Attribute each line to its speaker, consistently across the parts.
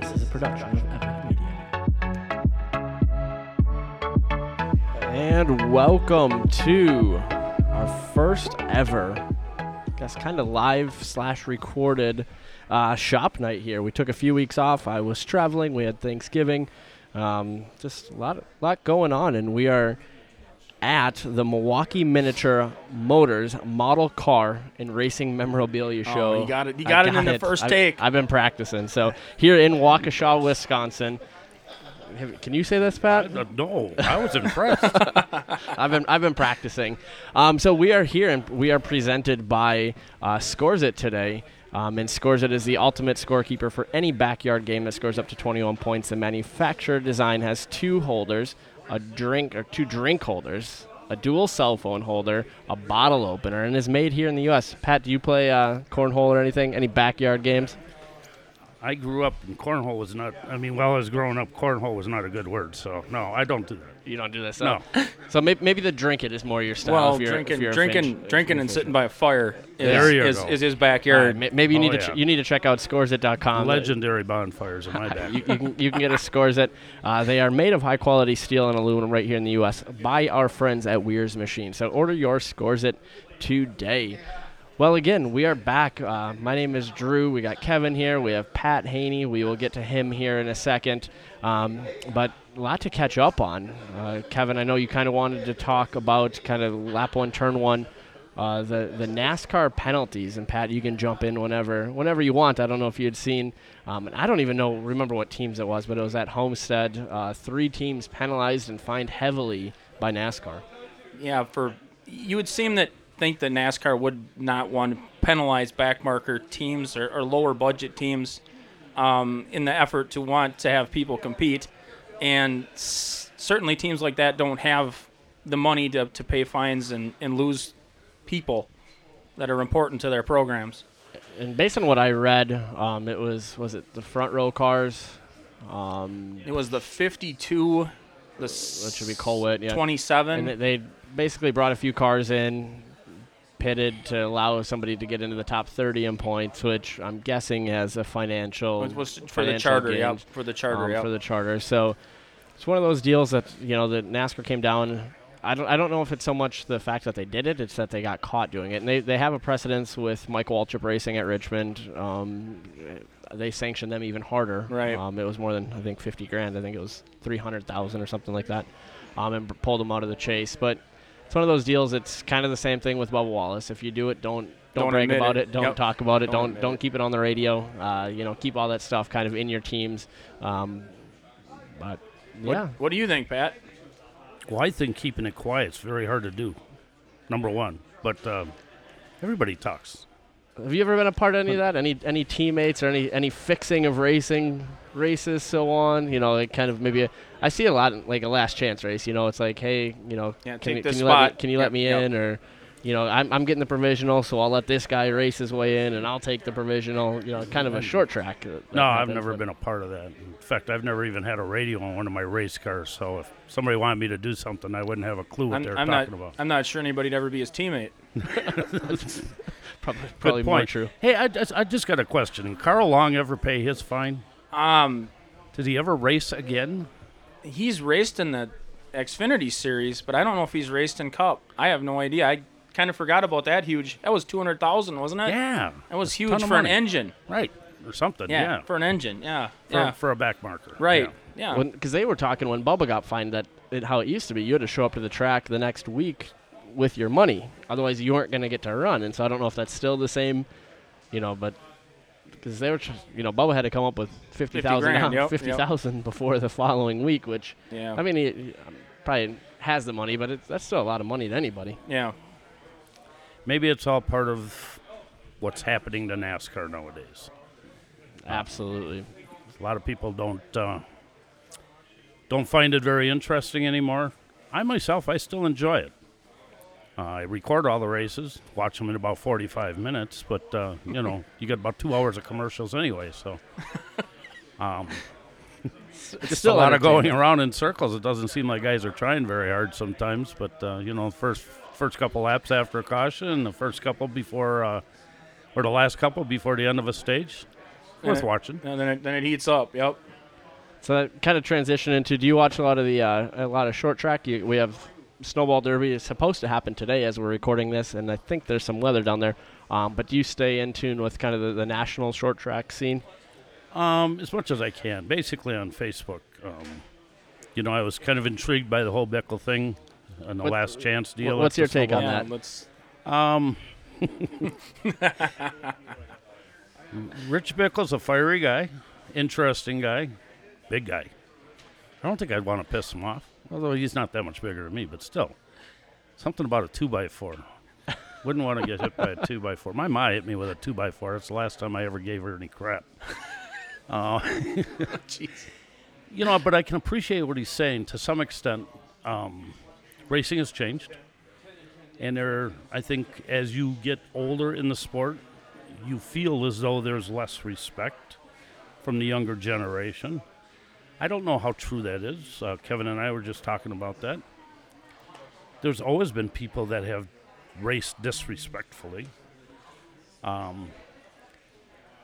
Speaker 1: This is a production of Epic Media. And welcome to our first ever, I guess, kind of live slash recorded uh, shop night here. We took a few weeks off. I was traveling. We had Thanksgiving. Um, just a lot, lot going on, and we are at the Milwaukee Miniature Motors Model Car and Racing Memorabilia
Speaker 2: Oh,
Speaker 1: Show.
Speaker 2: you got it- you
Speaker 1: I
Speaker 2: got it in the first
Speaker 1: I've-
Speaker 2: take.
Speaker 1: I've been practicing. So here in Waukesha, Wisconsin. Have- Can you say this, Pat?
Speaker 3: Uh, no, I was impressed.
Speaker 1: I've been I've been practicing. Um, so we are here and we are presented by uh, Scores It today. Um, and Scores It is the ultimate scorekeeper for any backyard game that scores up to 21 points. The manufacturer design has two holders, a drink or two drink holders, a dual cell phone holder, a bottle opener, and is made here in the U.S. Pat, do you play uh, cornhole or anything? Any backyard games?
Speaker 3: I grew up and cornhole was not. I mean, while I was growing up, cornhole was not a good word. So no, I don't do that.
Speaker 1: You don't do this.
Speaker 3: No.
Speaker 1: So maybe, maybe the drink it is more your style.
Speaker 2: well,
Speaker 1: if you're,
Speaker 2: drinking,
Speaker 1: if you're
Speaker 2: drinking,
Speaker 1: Finch-
Speaker 2: drinking, and sitting by a fire is,
Speaker 3: There you
Speaker 2: is,
Speaker 3: go.
Speaker 2: is his backyard.
Speaker 1: right, maybe you
Speaker 3: Oh,
Speaker 1: need to
Speaker 3: yeah.
Speaker 1: ch- you need to check out scoresit.com.
Speaker 3: Legendary bonfires in my back.
Speaker 1: you, you, can, you can get a scores it. Uh, they are made of high quality steel and aluminum right here in the U.S. by our friends at Weir's Machine. So order your scores it today. Well, again, we are back. Uh, my name is Drew. We got Kevin here. We have Pat Haney. We will get to him here in a second. Um, but a lot to catch up on. Uh, Kevin, I know you kind of wanted to talk about kind of lap one, turn one. Uh, the the NASCAR penalties and Pat, you can jump in whenever whenever you want. I don't know if you had seen, um, and I don't even know remember what teams it was, but it was at Homestead. Uh, three teams penalized and fined heavily by NASCAR.
Speaker 2: yeah, for you would seem that think that NASCAR would not want to penalize backmarker teams or, or lower budget teams um, in the effort to want to have people compete, and s- certainly teams like that don't have the money to, to pay fines and, and lose people that are important to their programs.
Speaker 1: And based on what I read, um, it was was it the front row cars, um,
Speaker 2: It was the 52, the
Speaker 1: That should be Colwitt, yeah.
Speaker 2: 27.
Speaker 1: and they basically brought a few cars in, pitted to allow somebody to get into the top 30 in points, which I'm guessing has a financial
Speaker 2: It was for the charter, yeah, for the charter,
Speaker 1: um,
Speaker 2: yeah.
Speaker 1: for the charter. So it's one of those deals that you know that NASCAR came down. I don't, I don't know if it's so much the fact that they did it; it's that they got caught doing it. And they, they have a precedence with Michael Waltrip Racing at Richmond. Um, they sanctioned them even harder.
Speaker 2: Right.
Speaker 1: Um, it was more than I think 50 grand. I think it was 300,000 or something like that. Um, and pulled them out of the chase. But it's one of those deals. It's kind of the same thing with Bubba Wallace. If you do it, don't don't,
Speaker 2: Don't
Speaker 1: brag about
Speaker 2: it.
Speaker 1: it. Don't
Speaker 2: Yep.
Speaker 1: talk about it.
Speaker 2: Don't
Speaker 1: Don't don't keep it on the radio. Uh, you know, keep all that stuff kind of in your teams. Um, but
Speaker 2: What,
Speaker 1: yeah,
Speaker 2: what do you think, Pat?
Speaker 3: well, I think keeping it quiet is very hard to do. Number one, but um, everybody talks.
Speaker 1: Have you ever been a part of any of that? Any any teammates or any any fixing of racing races, so on? You know, like kind of maybe. A, I see a lot in, like a last chance race. You know, it's like, hey, you know,
Speaker 2: Yeah,
Speaker 1: can,
Speaker 2: take
Speaker 1: you- can you let me, can you let me
Speaker 2: yep.
Speaker 1: in or you know, I'm, I'm getting the provisional, so I'll let this guy race his way in, and I'll take the provisional. You know, kind of a short track. uh, that
Speaker 3: No, I've never
Speaker 1: but-
Speaker 3: been a part of that. In fact, I've never even had a radio on one of my race cars. So if somebody wanted me to do something, I wouldn't have a clue what
Speaker 2: I'm,
Speaker 3: they're
Speaker 2: I'm not.
Speaker 3: talking about.
Speaker 2: I'm not sure anybody'd ever be his teammate.
Speaker 1: Probably,
Speaker 3: Good
Speaker 1: probably more true.
Speaker 3: Hey, I just, I just got a question. Did Carl Long ever pay his fine?
Speaker 2: Um,
Speaker 3: Did he ever race again?
Speaker 2: he's raced in the Xfinity series, but I don't know if he's raced in Cup. I have no idea. I kind of forgot about that huge. That was two hundred thousand, wasn't it?
Speaker 3: Yeah,
Speaker 2: That was
Speaker 3: ton
Speaker 2: huge
Speaker 3: of
Speaker 2: for an engine.
Speaker 3: right, or something.
Speaker 2: Yeah,
Speaker 3: Yeah,
Speaker 2: for an engine. Yeah,
Speaker 3: for,
Speaker 2: yeah.
Speaker 3: for a back marker.
Speaker 2: right.
Speaker 3: Yeah.
Speaker 2: Yeah.
Speaker 1: Because they were talking when Bubba got fined that it, how it used to be, you had to show up to the track the next week with your money. Otherwise, you weren't going to get to run. And so I don't know if that's still the same, you know, but because they were, tr- you know, Bubba had to come up with 50,000
Speaker 2: grand, yep, yep.
Speaker 1: before the following week, which,
Speaker 2: yeah.
Speaker 1: I mean, he, he probably has the money, but it's, that's still a lot of money to anybody.
Speaker 2: yeah.
Speaker 3: Maybe it's all part of what's happening to NASCAR nowadays.
Speaker 1: Absolutely.
Speaker 3: A lot of people don't uh, don't find it very interesting anymore. I myself, I still enjoy it. Uh, I record all the races, watch them in about 45 minutes, but uh, you know, you get about two hours of commercials anyway, so. Um,
Speaker 1: It's
Speaker 3: just
Speaker 1: still
Speaker 3: a lot of going around in circles. It doesn't seem like guys are trying very hard sometimes, but uh, you know, first first couple laps after a caution, and the first couple before, uh, or the last couple before the end of a stage, Worth
Speaker 2: it-
Speaker 3: watching.
Speaker 2: And then it, then it heats up. Yep.
Speaker 1: So that kind of transition into. Do you watch a lot of the uh, a lot of short track? You, we have snowball derby is supposed to happen today as we're recording this, and I think there's some weather down there. Um, but do you stay in tune with kind of the, the national short track scene?
Speaker 3: Um, as much as I can, basically on Facebook. Um, you know, I was kind of intrigued by the whole Bickle thing and the
Speaker 1: What-
Speaker 3: last chance deal.
Speaker 1: what's your take on
Speaker 3: snowball.
Speaker 2: yeah,
Speaker 1: that?
Speaker 2: Let's.
Speaker 3: Um, Rich Bickle's a fiery guy, interesting guy, big guy. I don't think I'd want to piss him off, although he's not that much bigger than me, but still. Something about a two by four. Wouldn't want to get hit by a two by four. My ma hit me with a two by four. It's the last time I ever gave her any crap. Uh, you know, but I can appreciate what he's saying to some extent. Um, racing has changed and there i think as you get older in the sport you feel as though there's less respect from the younger generation i don't know how true that is uh, kevin and i were just talking about that there's always been people that have raced disrespectfully um,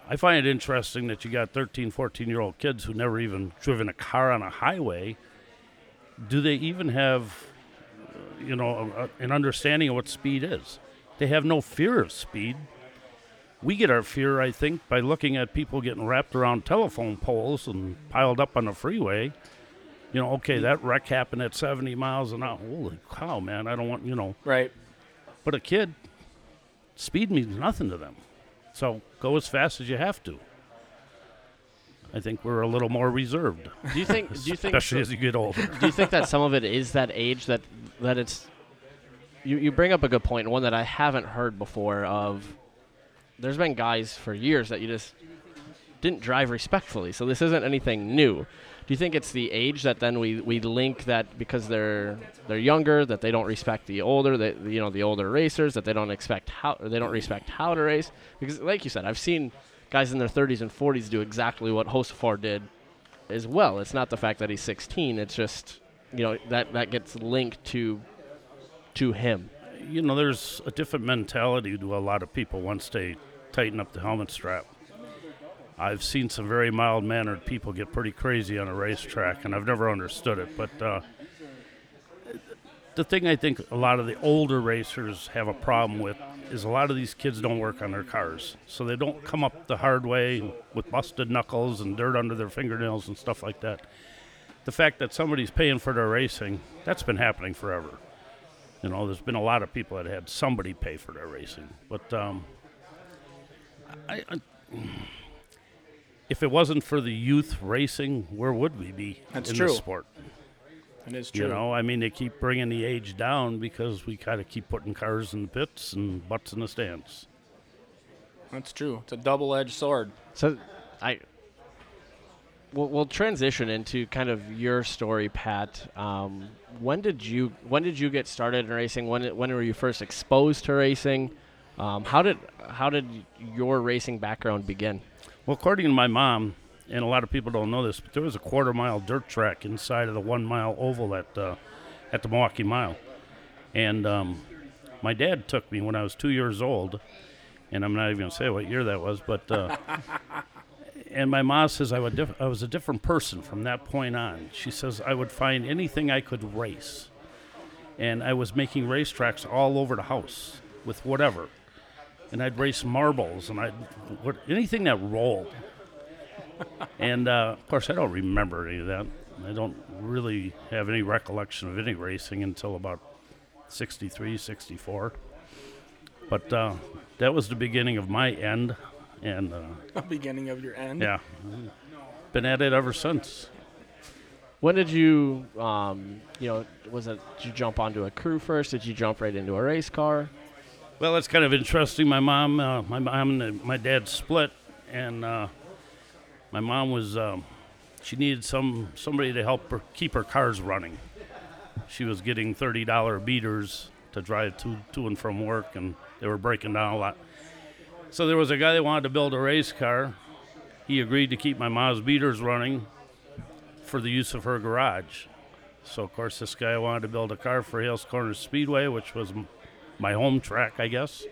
Speaker 3: i find it interesting that you got 13 14 year old kids who never even driven a car on a highway do they even have you know, a, an understanding of what speed is. They have no fear of speed. We get our fear, I think, by looking at people getting wrapped around telephone poles and piled up on the freeway. You know, okay, that wreck happened at 70 miles an hour. Holy cow, man! I don't want you know.
Speaker 2: Right.
Speaker 3: But a kid, speed means nothing to them. So go as fast as you have to. I think we're a little more reserved,
Speaker 1: Do you think? do you think?
Speaker 3: especially as you get older.
Speaker 1: do you think that some of it is that age that that it's you, you bring up a good point one that i haven't heard before of there's been guys for years that you just didn't drive respectfully so this isn't anything new do you think it's the age that then we, we link that because they're they're younger that they don't respect the older that you know the older racers that they don't expect how they don't respect how to race because like you said I've seen guys in their 30s and 40s do exactly what Josefar did as well. It's not the fact that he's 16. It's just you know that that gets linked to to him.
Speaker 3: You know, there's a different mentality to a lot of people once they tighten up the helmet strap. I've seen some very mild mannered people get pretty crazy on a racetrack, and I've never understood it. But uh, the thing I think a lot of the older racers have a problem with is a lot of these kids don't work on their cars. So they don't come up the hard way with busted knuckles and dirt under their fingernails and stuff like that. The fact that somebody's paying for their racing, that's been happening forever. You know, there's been a lot of people that had somebody pay for their racing, but um, I, I, if it wasn't for the youth racing, where would we be
Speaker 2: That's
Speaker 3: in
Speaker 2: true.
Speaker 3: the sport?
Speaker 2: It is true.
Speaker 3: You know, I mean, they keep bringing the age down because we kind of keep putting cars in the pits and butts in the stands.
Speaker 2: That's true. It's a double-edged sword.
Speaker 1: So I we'll, we'll transition into kind of your story, Pat. Um, when did you when did you get started in racing? When when were you first exposed to racing? Um, how did how did your racing background begin?
Speaker 3: Well, according to my mom, and a lot of people don't know this, but there was a quarter mile dirt track inside of the one mile oval at uh, at the Milwaukee Mile, and um, my dad took me when I was two years old, and I'm not even gonna say what year that was, but. Uh, and my mom says I, would diff- I was a different person from that point on. She says I would find anything I could race, and I was making racetracks all over the house with whatever, and I'd race marbles and I'd what, anything that rolled. and uh, of course, I don't remember any of that. I don't really have any recollection of any racing until about 63, 64. But uh, that was the beginning of my end, and uh,
Speaker 2: Beginning of your end.
Speaker 3: yeah, been at it ever since.
Speaker 1: When did you um, you know was it did you jump onto a crew first? Did you jump right into a race car?
Speaker 3: Well, that's kind of interesting. My mom, uh, my mom and my dad split, and uh, my mom was um, she needed some somebody to help her keep her cars running. She was getting thirty dollar beaters to drive to to and from work, and they were breaking down a lot. So there was a guy that wanted to build a race car. He agreed to keep my mom's beaters running for the use of her garage. So of course, this guy wanted to build a car for Hales Corners Speedway, which was my home track, I guess.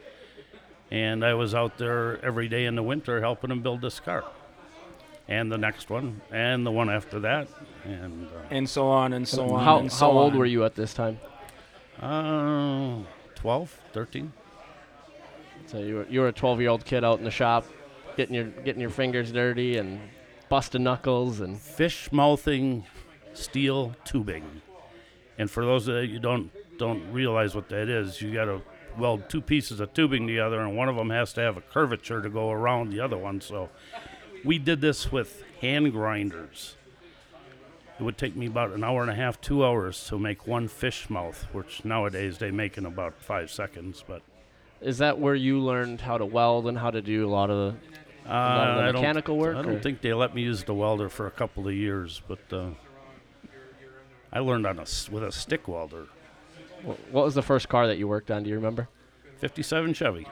Speaker 3: And I was out there every day in the winter helping him build this car. and the next one, and the one after that, and uh,
Speaker 2: and so on and so on.
Speaker 1: how
Speaker 2: and so
Speaker 1: how old
Speaker 2: on.
Speaker 1: were you at this time?
Speaker 3: uh, 12, 13.
Speaker 1: So you were you were a 12 year old kid out in the shop, getting your getting your fingers dirty and busting knuckles and
Speaker 3: fish mouthing steel tubing. And for those that you don't don't realize what that is, you got to weld two pieces of tubing together, and one of them has to have a curvature to go around the other one. So we did this with hand grinders. It would take me about an hour and a half, two hours to make one fish mouth, which nowadays they make in about five seconds. But
Speaker 1: is that where you learned how to weld and how to do a lot of
Speaker 3: uh,
Speaker 1: the, a lot of the mechanical work?
Speaker 3: I don't
Speaker 1: or-
Speaker 3: think they let me use the welder for a couple of years, but uh, I learned on a with a stick welder.
Speaker 1: What was the first car that you worked on? Do you remember?
Speaker 3: 57 Chevy.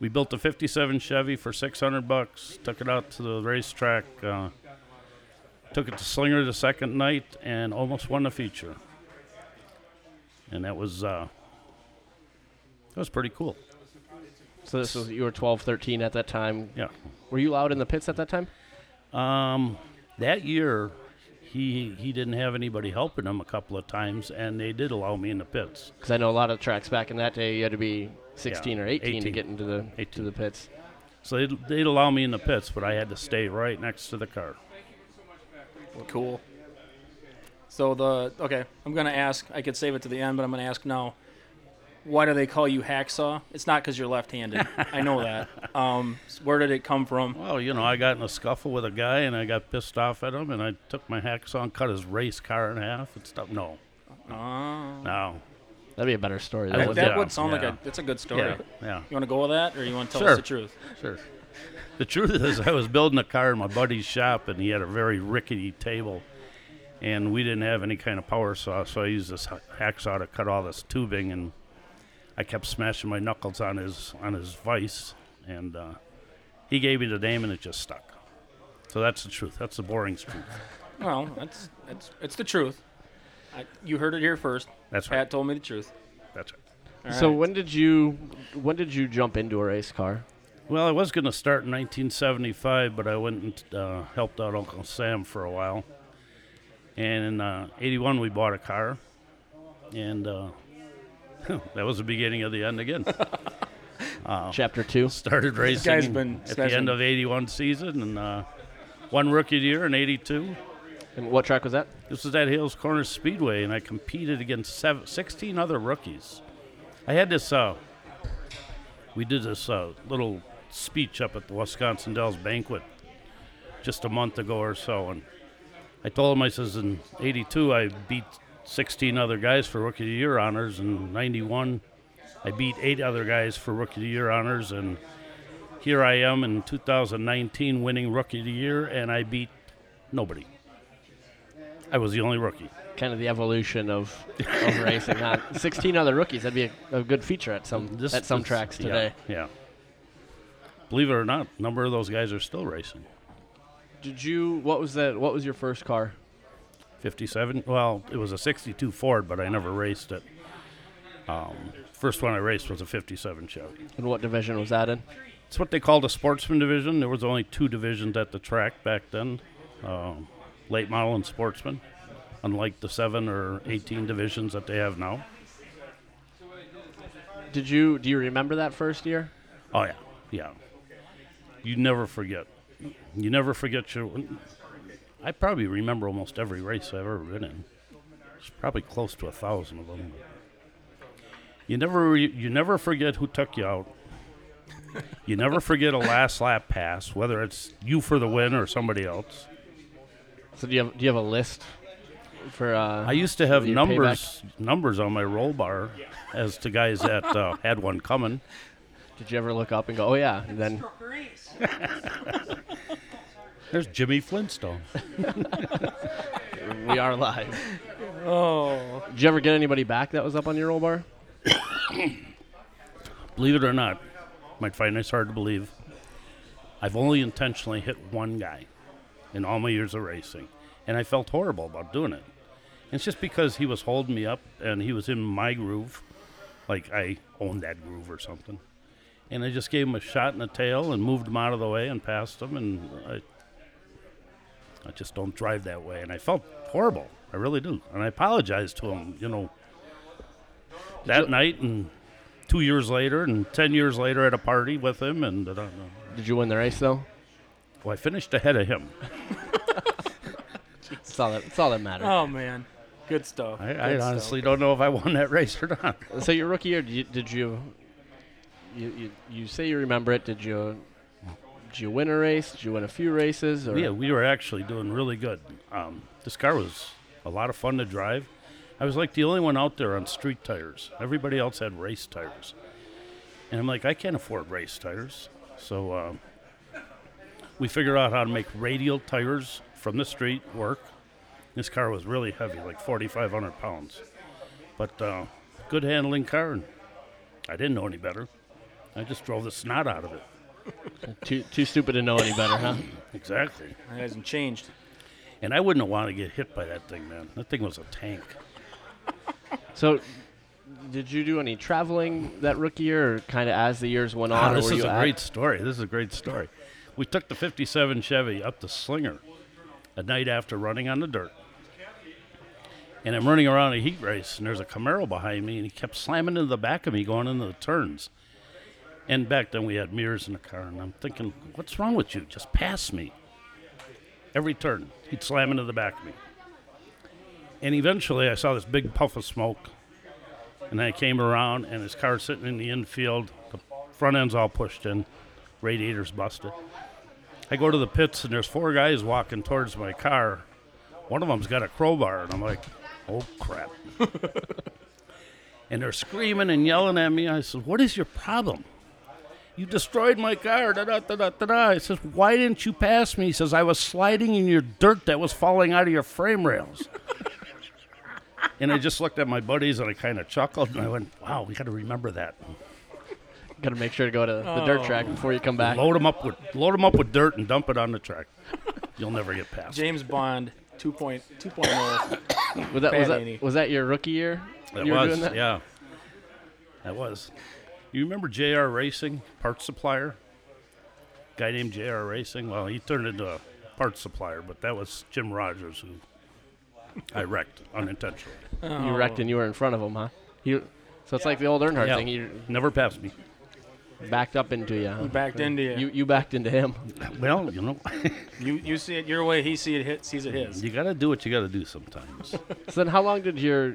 Speaker 3: We built a 57 Chevy for 600 bucks. Took it out to the racetrack. Uh, took it to Slinger the second night and almost won the feature. And that was uh, that was pretty cool.
Speaker 1: So this was you were 12, 13 at that time.
Speaker 3: Yeah.
Speaker 1: Were you allowed in the pits at that time?
Speaker 3: Um, that year, he he didn't have anybody helping him a couple of times, and they did allow me in the pits.
Speaker 1: Because I know a lot of tracks back in that day, you had to be 16 or 18, to get into the to
Speaker 3: 18.
Speaker 1: the pits.
Speaker 3: So they'd, they'd allow me in the pits, but I had to stay right next to the car.
Speaker 2: Cool. So the okay, I'm gonna ask. I could save it to the end, but I'm gonna ask now. Why do they call you hacksaw? It's not because you're left-handed. I know that. Um, where did it come from?
Speaker 3: Well, you know, I got in a scuffle with a guy and I got pissed off at him and I took my hacksaw and cut his race car in half and stuff. No,
Speaker 2: Oh,
Speaker 3: no.
Speaker 1: That'd be a better story.
Speaker 2: That,
Speaker 1: That
Speaker 3: would-
Speaker 2: that
Speaker 3: yeah,
Speaker 2: would sound like a. It's a good story.
Speaker 3: Yeah, yeah.
Speaker 2: You want to go with that, or you want to tell
Speaker 3: Sure.
Speaker 2: us the truth?
Speaker 3: Sure. The truth is, I was building a car in my buddy's shop and he had a very rickety table. And we didn't have any kind of power saw, so I used this hacksaw to cut all this tubing, and I kept smashing my knuckles on his on his vise, and uh, he gave me the name, and it just stuck. So that's the truth. That's the boring truth.
Speaker 2: Well, that's it's it's the truth. I, you heard it here first.
Speaker 3: That's right.
Speaker 2: Pat told me the truth.
Speaker 3: That's right.
Speaker 2: All
Speaker 1: So
Speaker 2: right.
Speaker 1: when did you when did you jump into a race car?
Speaker 3: Well, I was going to start in 1975, but I went and uh, helped out Uncle Sam for a while. And in uh, 81, we bought a car. And uh, that was the beginning of the end again.
Speaker 1: Chapter two.
Speaker 3: Started racing
Speaker 2: guy's been
Speaker 3: at the
Speaker 2: smashing-
Speaker 3: end of 81 season and uh, one rookie year in 82.
Speaker 1: And what track was that?
Speaker 3: This was at Hales Corner Speedway, and I competed against seven, 16 other rookies. I had this, uh, we did this uh, little speech up at the Wisconsin Dells banquet just a month ago or so, and I told him, I says, in 82, I beat 16 other guys for Rookie of the Year honors, and 91, I beat eight other guys for Rookie of the Year honors, and here I am in 2019 winning Rookie of the Year, and I beat nobody. I was the only rookie.
Speaker 1: Kind of the evolution of, of racing. Huh? Sixteen other rookies. That'd be a, a good feature at some
Speaker 3: This-
Speaker 1: at some
Speaker 3: this-
Speaker 1: tracks
Speaker 3: yeah,
Speaker 1: today.
Speaker 3: Yeah, Believe it or not, a number of those guys are still racing.
Speaker 1: Did you? What was that? What was your first car?
Speaker 3: 57. Well, it was a 62 Ford, but I never raced it. Um, first one I raced was a 57 Chevy.
Speaker 1: And what division was that in?
Speaker 3: It's what they called a sportsman division. There was only two divisions at the track back then, um, late model and sportsman, unlike the seven or 18 divisions that they have now.
Speaker 1: Did you? Do you remember that first year?
Speaker 3: Oh yeah, yeah. You never forget. You never forget your. I probably remember almost every race I've ever been in. It's probably close to a thousand of them. You never, you never forget who took you out. You never forget a last lap pass, whether it's you for the win or somebody else.
Speaker 1: So do you have? Do you have a list for? Uh,
Speaker 3: I used to have
Speaker 1: Your
Speaker 3: numbers, numbers on my roll bar, as to guys that uh, had one coming.
Speaker 1: did you ever look up and go, oh yeah? And then
Speaker 3: There's Jimmy Flintstone.
Speaker 1: we are live.
Speaker 2: Oh,
Speaker 1: Did you ever get anybody back that was up on your roll bar?
Speaker 3: Believe it or not, might find this hard to believe. I've only intentionally hit one guy in all my years of racing, and I felt horrible about doing it. It's just because he was holding me up and he was in my groove, like I owned that groove or something. and I just gave him a shot in the tail and moved him out of the way and passed him, and I, I just don't drive that way, and I felt horrible. I really do, and I apologized to him, you know, that
Speaker 1: you-
Speaker 3: night and two years later and ten years later at a party with him, and uh,
Speaker 1: Did you win the race though?
Speaker 3: well, I finished ahead of him.
Speaker 1: That's all that, that's all that matters.
Speaker 2: Oh man, good stuff.
Speaker 3: I,
Speaker 2: Good
Speaker 3: I
Speaker 2: stuff.
Speaker 3: honestly don't know if I won that race or not.
Speaker 1: So your rookie year, did you did you, you you you say you remember it? Did you did you win a race? Did you win a few races? Or
Speaker 3: Yeah, we were actually doing really good. Um, this car was a lot of fun to drive. I was like the only one out there on street tires. Everybody else had race tires. And I'm like, I can't afford race tires. So um, we figured out how to make radial tires from the street work. This car was really heavy, like 4,500 pounds. But uh, good handling car. And I didn't know any better. I just drove the snot out of it.
Speaker 1: too too stupid to know any better, huh?
Speaker 3: Exactly.
Speaker 2: It hasn't changed.
Speaker 3: And I wouldn't want to get hit by that thing, man. That thing was a tank.
Speaker 1: So, did you do any traveling that rookie year, or kind of as the years went on?
Speaker 3: Ah,
Speaker 1: or
Speaker 3: this
Speaker 1: were
Speaker 3: is a
Speaker 1: at-
Speaker 3: great story. This is a great story. We took the 57 Chevy up to Slinger a night after running on the dirt. And I'm running around a heat race, and there's a Camaro behind me, and he kept slamming into the back of me going into the turns. And back then we had mirrors in the car, and I'm thinking, what's wrong with you? Just pass me. Every turn, he'd slam into the back of me. And eventually I saw this big puff of smoke, and I came around, and his car sitting in the infield, the front end's all pushed in, radiator's busted. I go to the pits, and there's four guys walking towards my car. One of them's got a crowbar, and I'm like, oh crap. and they're screaming and yelling at me. I said, what is your problem? You destroyed my car. Da, da, da, da, da, da. I says, why didn't you pass me? He says, I was sliding in your dirt that was falling out of your frame rails. and I just looked at my buddies and I kind of chuckled and I went, wow, we got to remember that.
Speaker 1: Got to make sure to go to the dirt track
Speaker 2: Oh.
Speaker 1: before you come back.
Speaker 3: Load them up with load 'em up with dirt and dump it on the track. You'll never get past.
Speaker 2: James Bond 2.0. 2.0.
Speaker 1: Was that was that,
Speaker 2: Annie.
Speaker 1: was that your rookie year?
Speaker 3: That
Speaker 1: you were
Speaker 3: was,
Speaker 1: doing that?
Speaker 3: yeah. That was. You remember JR Racing, parts supplier? Guy named JR Racing. Well, he turned into a parts supplier, but that was Jim Rogers who I wrecked unintentionally.
Speaker 1: You wrecked and you were in front of him, huh? You, so it's like the old Earnhardt
Speaker 3: Yeah.
Speaker 1: thing. You
Speaker 3: Never passed me.
Speaker 1: backed up into you. huh?
Speaker 2: He backed into you.
Speaker 1: You you backed into him.
Speaker 3: Well, you know,
Speaker 2: You you see it your way. He see it hit, sees it his.
Speaker 3: you got to do what you got to do sometimes.
Speaker 1: So then, how long did your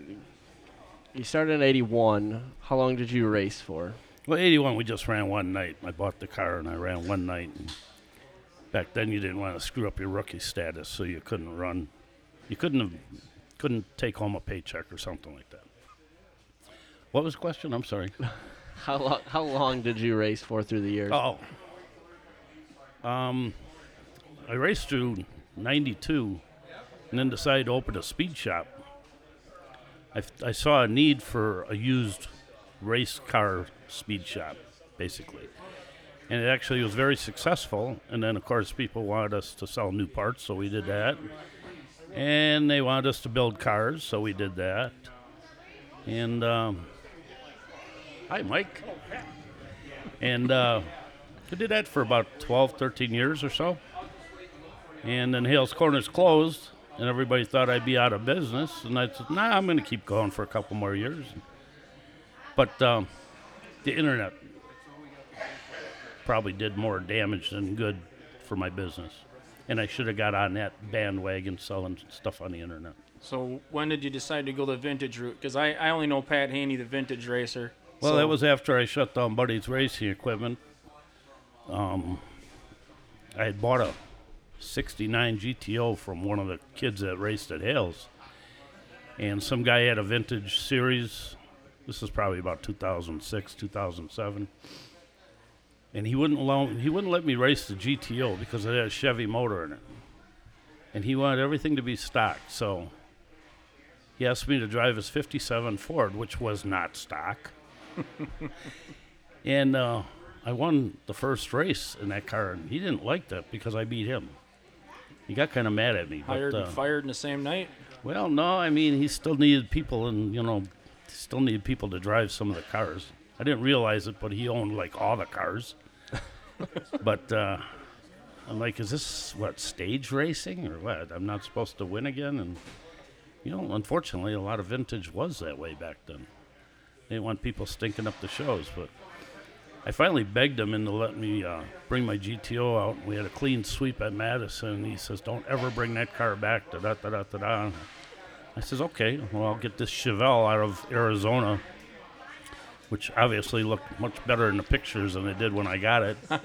Speaker 1: you started in '81? How long did you race for?
Speaker 3: Well, 81, we just ran one night. I bought the car and I ran one night. And back then, you didn't want to screw up your rookie status, so you couldn't run. You couldn't have, couldn't take home a paycheck or something like that. What was the question? I'm sorry.
Speaker 1: How long? How long did you race for through the years?
Speaker 3: Oh. Um, I raced through 92 and then decided to open a speed shop. I saw a need for a used race car speed shop, basically. And it actually was very successful. And then, of course, people wanted us to sell new parts, so we did that. And they wanted us to build cars, so we did that. And, um, hi, Mike. And uh, I did that for about 12, 13 years or so. And then Hales Corners closed, and everybody thought I'd be out of business. And I said, nah, I'm going to keep going for a couple more years. But um, the internet probably did more damage than good for my business. And I should have got on that bandwagon selling stuff on the internet.
Speaker 2: So when did you decide to go the vintage route? Because I, I only know Pat Haney, the vintage racer.
Speaker 3: Well,
Speaker 2: So-
Speaker 3: that was after I shut down Buddy's racing equipment. Um, I had bought a 69 GTO from one of the kids that raced at Hales. And some guy had a vintage series. This is probably about 2006, 2007. And he wouldn't allow, he wouldn't let me race the GTO because it had a Chevy motor in it. And he wanted everything to be stock. So he asked me to drive his 57 Ford, which was not stock. and uh, I won the first race in that car, and he didn't like that because I beat him. He got kind of mad at me.
Speaker 2: hired
Speaker 3: but, uh,
Speaker 2: and fired in the same night.
Speaker 3: well, no, I mean he still needed people, and you know, still needed people to drive some of the cars. I didn't realize it, but he owned like all the cars. but uh, I'm like, is this what stage racing or what? I'm not supposed to win again, and you know, unfortunately, a lot of vintage was that way back then. They didn't want people stinking up the shows, but I finally begged him into letting me uh, bring my GTO out. We had a clean sweep at Madison, he says, "Don't ever bring that car back." Da da da da da. I says, "Okay, well, I'll get this Chevelle out of Arizona." Which obviously looked much better in the pictures than it did when I got it.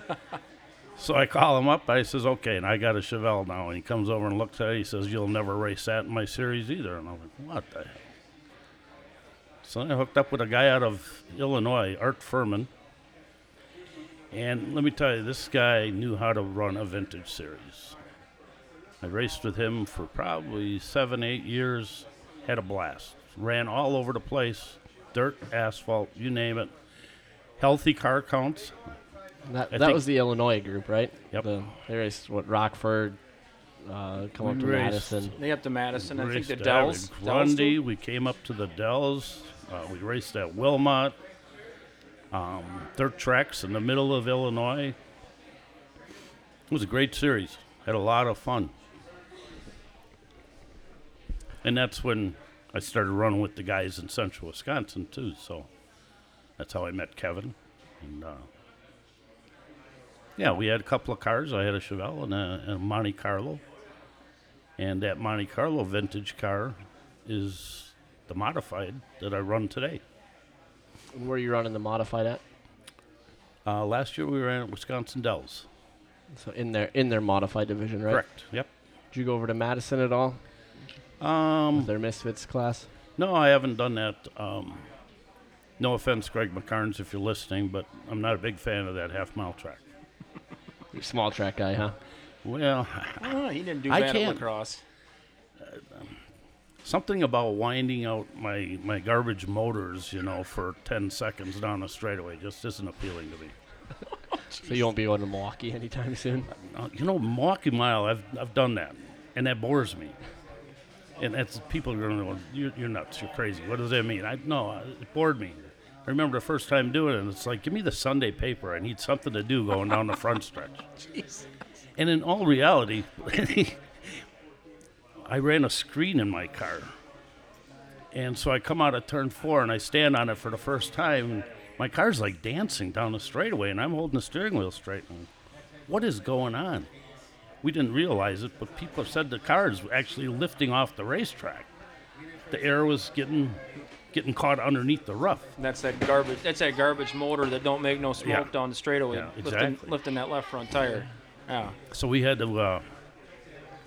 Speaker 3: So I call him up. I says, okay, and I got a Chevelle now. And he comes over and looks at it. He says, you'll never race that in my series either. And I'm like, what the hell? So I hooked up with a guy out of Illinois, Art Furman. And let me tell you, this guy knew how to run a vintage series. I raced with him for probably seven, eight years. Had a blast. Ran all over the place dirt, asphalt, you name it. Healthy car counts.
Speaker 1: That,
Speaker 3: I
Speaker 1: that
Speaker 3: think-
Speaker 1: was the Illinois group, right?
Speaker 3: Yep.
Speaker 1: The, they raced what Rockford, uh, come up
Speaker 3: We
Speaker 1: to
Speaker 3: raced-
Speaker 1: Madison.
Speaker 2: They up to Madison. I think
Speaker 3: raced
Speaker 2: the Dells. Dells
Speaker 3: Grundy.
Speaker 2: too?
Speaker 3: We came up to the Dells. Uh, we raced at Wilmot. Um, dirt tracks in the middle of Illinois. It was a great series. Had a lot of fun. And that's when I started running with the guys in central Wisconsin, too. So that's how I met Kevin. And uh, yeah, we had a couple of cars. I had a Chevelle and a, and a Monte Carlo. And that Monte Carlo vintage car is the modified that I run today.
Speaker 1: Where are you running the modified at?
Speaker 3: Uh, last year we ran at Wisconsin Dells.
Speaker 1: So in their in their modified division, right?
Speaker 3: Correct. Yep.
Speaker 1: Did you go over to Madison at all?
Speaker 3: Um,
Speaker 1: Their Misfits class.
Speaker 3: no, I haven't done that. Um, no offense, Gregg McKarns, if you're listening, but I'm not a big fan of that half mile track.
Speaker 1: You're small track guy, huh?
Speaker 3: Well,
Speaker 2: Oh, he didn't do
Speaker 3: I
Speaker 2: bad at
Speaker 3: can't.
Speaker 2: La Crosse.
Speaker 3: something about winding out my, my garbage motors, you know, for 10 seconds down the straightaway just isn't appealing to me.
Speaker 1: So you won't be going to Milwaukee anytime soon.
Speaker 3: Uh, you know, Milwaukee Mile, I've, I've done that, and that bores me. And that's people are going to go, you're, you're nuts, you're crazy. What does that mean? I no, uh, it bored me. I remember the first time doing it, and it's like, give me the Sunday paper. I need something to do going down the front stretch. And in all reality, I ran a screen in my car. And so I come out of turn four and I stand on it for the first time. And my car's like dancing down the straightaway, and I'm holding the steering wheel straight. And what is going on? We didn't realize it, but people said the car is actually lifting off the racetrack. The air was getting getting caught underneath the rough.
Speaker 2: That's that garbage. That's that garbage motor that don't make no smoke
Speaker 3: Yeah.
Speaker 2: down the straightaway,
Speaker 3: Yeah,
Speaker 2: lifting,
Speaker 3: exactly.
Speaker 2: lifting that left front tire. Yeah.
Speaker 3: So we had to uh,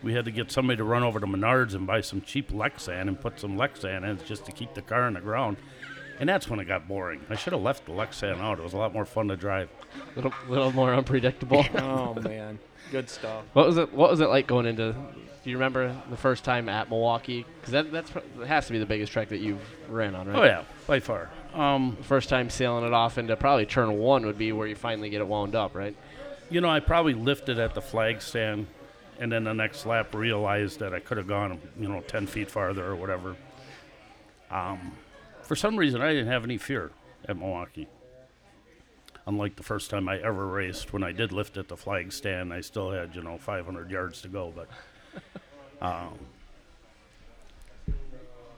Speaker 3: we had to get somebody to run over to Menards and buy some cheap Lexan and put some Lexan in it just to keep the car on the ground. And that's when it got boring. I should have left the Lexan out. It was a lot more fun to drive.
Speaker 1: A little little more unpredictable.
Speaker 2: Oh man, good stuff.
Speaker 1: What was it? What was it like going into? Do you remember the first time at Milwaukee? Because that that's that has to be the biggest track that you've ran on, right?
Speaker 3: Oh yeah, by far. Um,
Speaker 1: First time sailing it off into probably turn one would be where you finally get it wound up, right?
Speaker 3: you know, I probably lifted at the flag stand, and then the next lap realized that I could have gone, you know, ten feet farther or whatever. Um, for some reason, I didn't have any fear at Milwaukee. Unlike the first time I ever raced, when I did lift at the flag stand, I still had, you know, 500 yards to go. But um,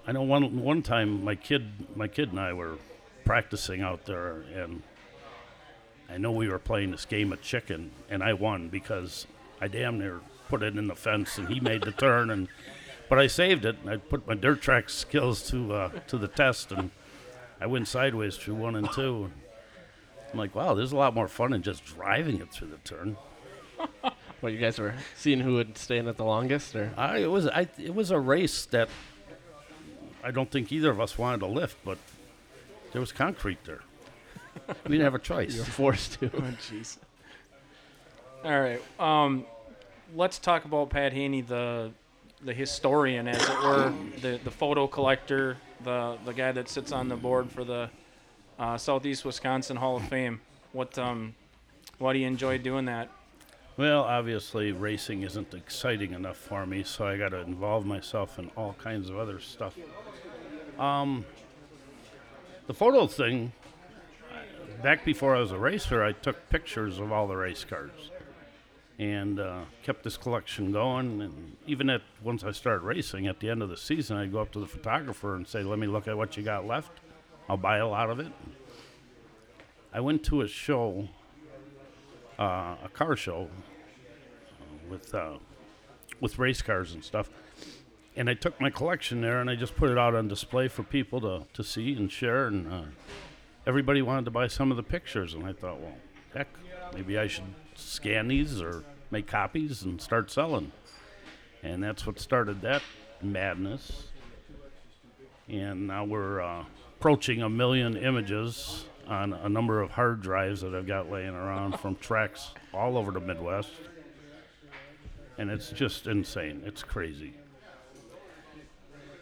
Speaker 3: I know one one time my kid my kid and I were practicing out there, and I know we were playing this game of chicken, and I won because I damn near put it in the fence, and he made the turn, and but I saved it. And I put my dirt track skills to uh, to the test, and I went sideways through one and two. I'm like, wow, there's a lot more fun than just driving it through the turn.
Speaker 1: Well, you guys were seeing who would stand at the longest, or
Speaker 3: I, it was I, it was a race that I don't think either of us wanted to lift, but there was concrete there. We didn't have a choice.
Speaker 1: you were forced to.
Speaker 2: Jeez. All right. Um, let's talk about Pat Haney, the the historian, as it were, the the photo collector, the the guy that sits on the board for the uh, Southeast Wisconsin Hall of Fame. What um, why do you enjoy doing that?
Speaker 3: Well, obviously, racing isn't exciting enough for me, so I got to involve myself in all kinds of other stuff. Um, the photo thing, back before I was a racer, I took pictures of all the race cars and uh, kept this collection going. And even at once I started racing, at the end of the season, I'd go up to the photographer and say, "Let me look at what you got left. I'll buy a lot of it." I went to a show, uh, a car show, uh, with uh, with race cars and stuff. And I took my collection there and I just put it out on display for people to, to see and share. And uh, everybody wanted to buy some of the pictures. And I thought, well, heck, maybe I should scan these or make copies and start selling. And that's what started that madness. And now we're uh, approaching a million images on a number of hard drives that I've got laying around from tracks all over the Midwest. And it's just insane. It's crazy.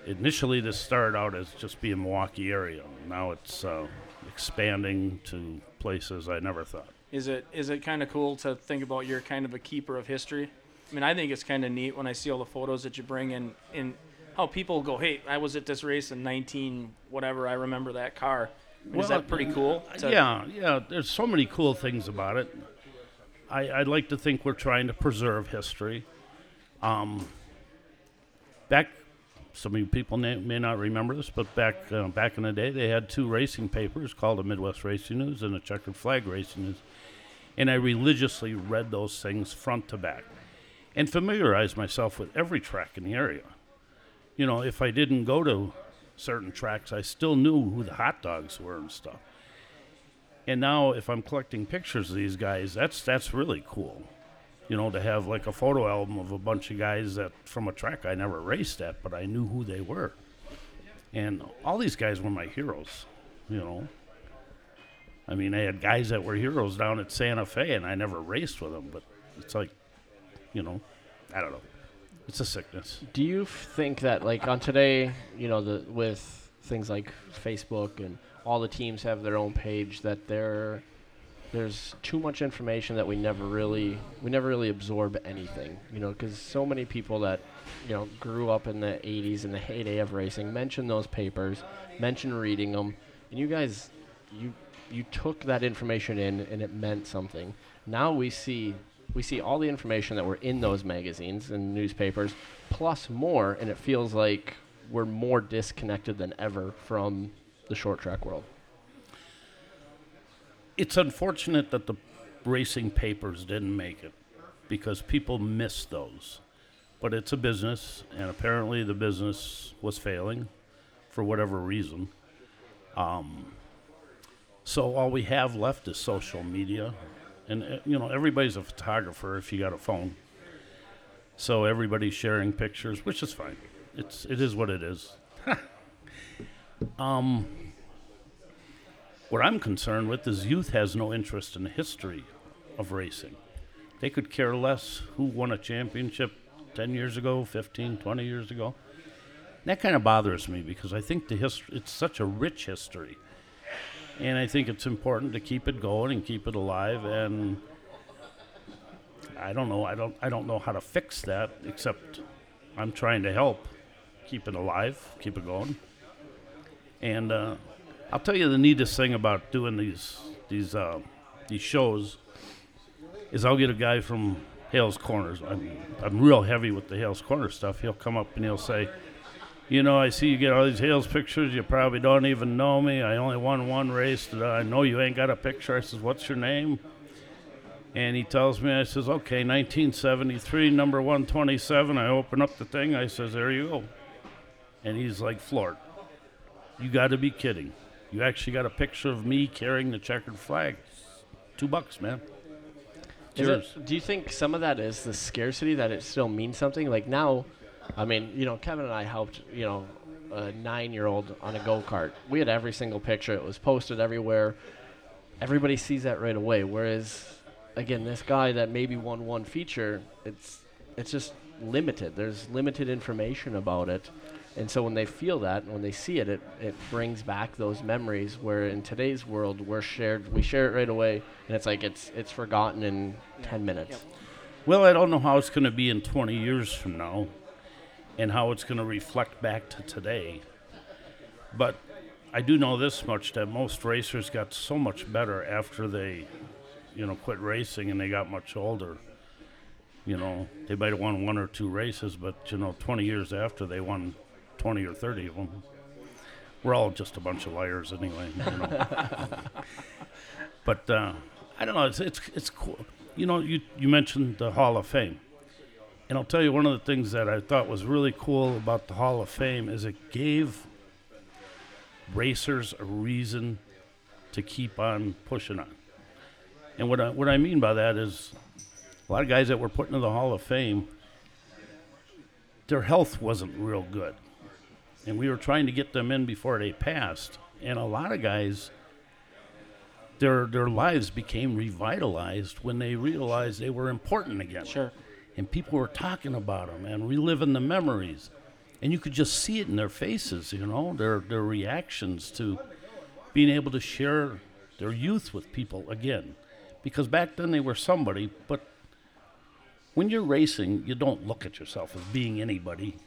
Speaker 3: Initially, this started out as just being Milwaukee area. Now it's uh, expanding to places I never thought.
Speaker 2: Is it is it kind of cool to think about you're kind of a keeper of history? I mean, I think it's kind of neat when I see all the photos that you bring in, in how people go, "Hey, I was at this race in 19 whatever. I remember that car." I mean, is that pretty cool? to-
Speaker 3: yeah, yeah. There's so many cool things about it. I, I'd like to think we're trying to preserve history. Um, back, some of you people may, may not remember this, but back uh, back in the day, they had two racing papers called the Midwest Racing News and the Checkered Flag Racing News, and I religiously read those things front to back, and familiarized myself with every track in the area. You know, if I didn't go to certain tracks, I still knew who the hot dogs were and stuff. And now, if I'm collecting pictures of these guys, that's that's really cool. You know, to have like a photo album of a bunch of guys that from a track I never raced at, but I knew who they were. And all these guys were my heroes. You know. I mean, I had guys that were heroes down at Santa Fe, and I never raced with them. But it's like, you know, I don't know. It's a sickness.
Speaker 1: Do you think that like on today, you know, the with things like Facebook and all the teams have their own page that there there's too much information that we never really we never really absorb anything, you know, cuz so many people that you know grew up in the 80s in the heyday of racing mention those papers, mention reading them, and you guys you you took that information in and it meant something. Now we see we see all the information that were in those magazines and newspapers plus more and it feels like we're more disconnected than ever from the short track world.
Speaker 3: It's unfortunate that the racing papers didn't make it because people miss those. But it's a business, and apparently the business was failing for whatever reason. Um, so all we have left is social media, and uh, you know everybody's a photographer if you got a phone. So everybody's sharing pictures, which is fine. It's it is what it is. um, what I'm concerned with is youth has no interest in the history of racing. They could care less who won a championship 10 years ago, 15, 20 years ago. That kind of bothers me because I think the history it's such a rich history. And I think it's important to keep it going and keep it alive and I don't know. I don't I don't know how to fix that except I'm trying to help keep it alive, keep it going. And uh, I'll tell you the neatest thing about doing these these uh, these shows is I'll get a guy from Hales Corners. I'm I'm real heavy with the Hales Corner stuff. He'll come up and he'll say, "You know, I see you get all these Hales pictures. You probably don't even know me. I only won one race. That I know you ain't got a picture." I says, "What's your name?" And he tells me, I says, "Okay, 1973, number 127." I open up the thing. I says, "There you go." And he's like floored. You got to be kidding. You actually got a picture of me carrying the checkered flag. Two bucks, man. Cheers.
Speaker 1: it, do you think some of that is the scarcity that it still means something? Like now, I mean, you know, Kevin and I helped, you know, a nine-year-old on a go-kart. We had every single picture. It was posted everywhere. Everybody sees that right away. Whereas, again, this guy that maybe won one feature, it's it's just limited. There's limited information about it. And so when they feel that, and when they see it, it, it brings back those memories. Where in today's world, we're shared, we share it right away, and it's like it's it's forgotten in ten minutes.
Speaker 3: Well, I don't know how it's going to be in 20 years from now and how it's going to reflect back to today. But I do know this much that most racers got so much better after they, you know, quit racing and they got much older. You know, they might have won one or two races, but you know, 20 years after they won 20 or 30 of them. We're all just a bunch of liars anyway. You know. but uh, I don't know. It's it's it's cool. You know, you you mentioned the Hall of Fame, and I'll tell you one of the things that I thought was really cool about the Hall of Fame is it gave racers a reason to keep on pushing on. And what I, what I mean by that is a lot of guys that were put into the Hall of Fame, their health wasn't real good. And we were trying to get them in before they passed. And a lot of guys, their, their lives became revitalized when they realized they were important again.
Speaker 2: Sure.
Speaker 3: And people were talking about them and reliving the memories. And you could just see it in their faces, you know, their their reactions to being able to share their youth with people again, because back then they were somebody, but when you're racing, you don't look at yourself as being anybody.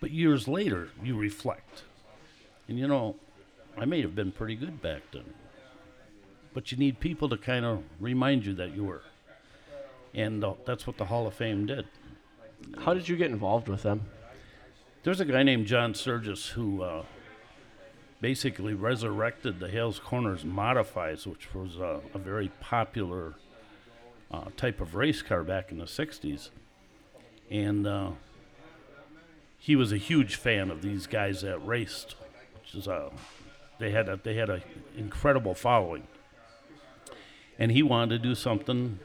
Speaker 3: But years later, you reflect, and you know, I may have been pretty good back then, but you need people to kind of remind you that you were, and uh, that's what the Hall of Fame did.
Speaker 1: How did you get involved with them?
Speaker 3: There's a guy named John Sturgis who uh, basically resurrected the Hales Corners Modifies, which was uh, a very popular uh, type of race car back in the 60s. And uh, he was a huge fan of these guys that raced, which is uh, they had a, they had an incredible following. And he wanted to do something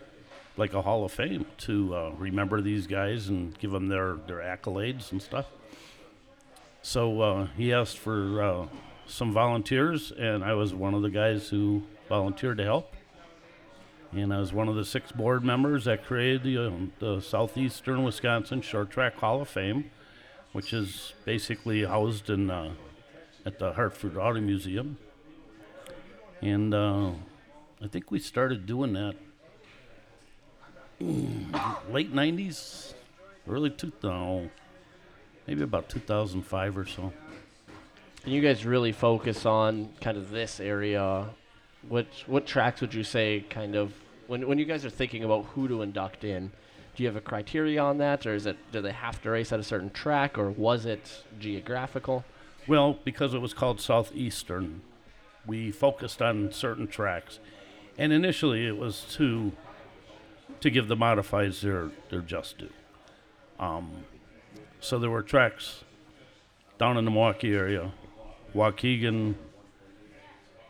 Speaker 3: like a Hall of Fame to uh, remember these guys and give them their, their accolades and stuff. So uh, he asked for uh, some volunteers, and I was one of the guys who volunteered to help. And I was one of the six board members that created the, um, the Southeastern Wisconsin Short Track Hall of Fame, which is basically housed in uh, at the Hartford Auto Museum. And uh, I think we started doing that Hmm, late 90s, early 2000, maybe about 2005 or so.
Speaker 1: And you guys really focus on kind of this area. What what tracks would you say kind of when when you guys are thinking about who to induct in? Do you have a criteria on that, or is it do they have to race at a certain track, or was it geographical?
Speaker 3: Well, because it was called Southeastern, we focused on certain tracks, and initially it was to to give the modifieds their, their just due. Um, so there were tracks down in the Milwaukee area, Waukegan,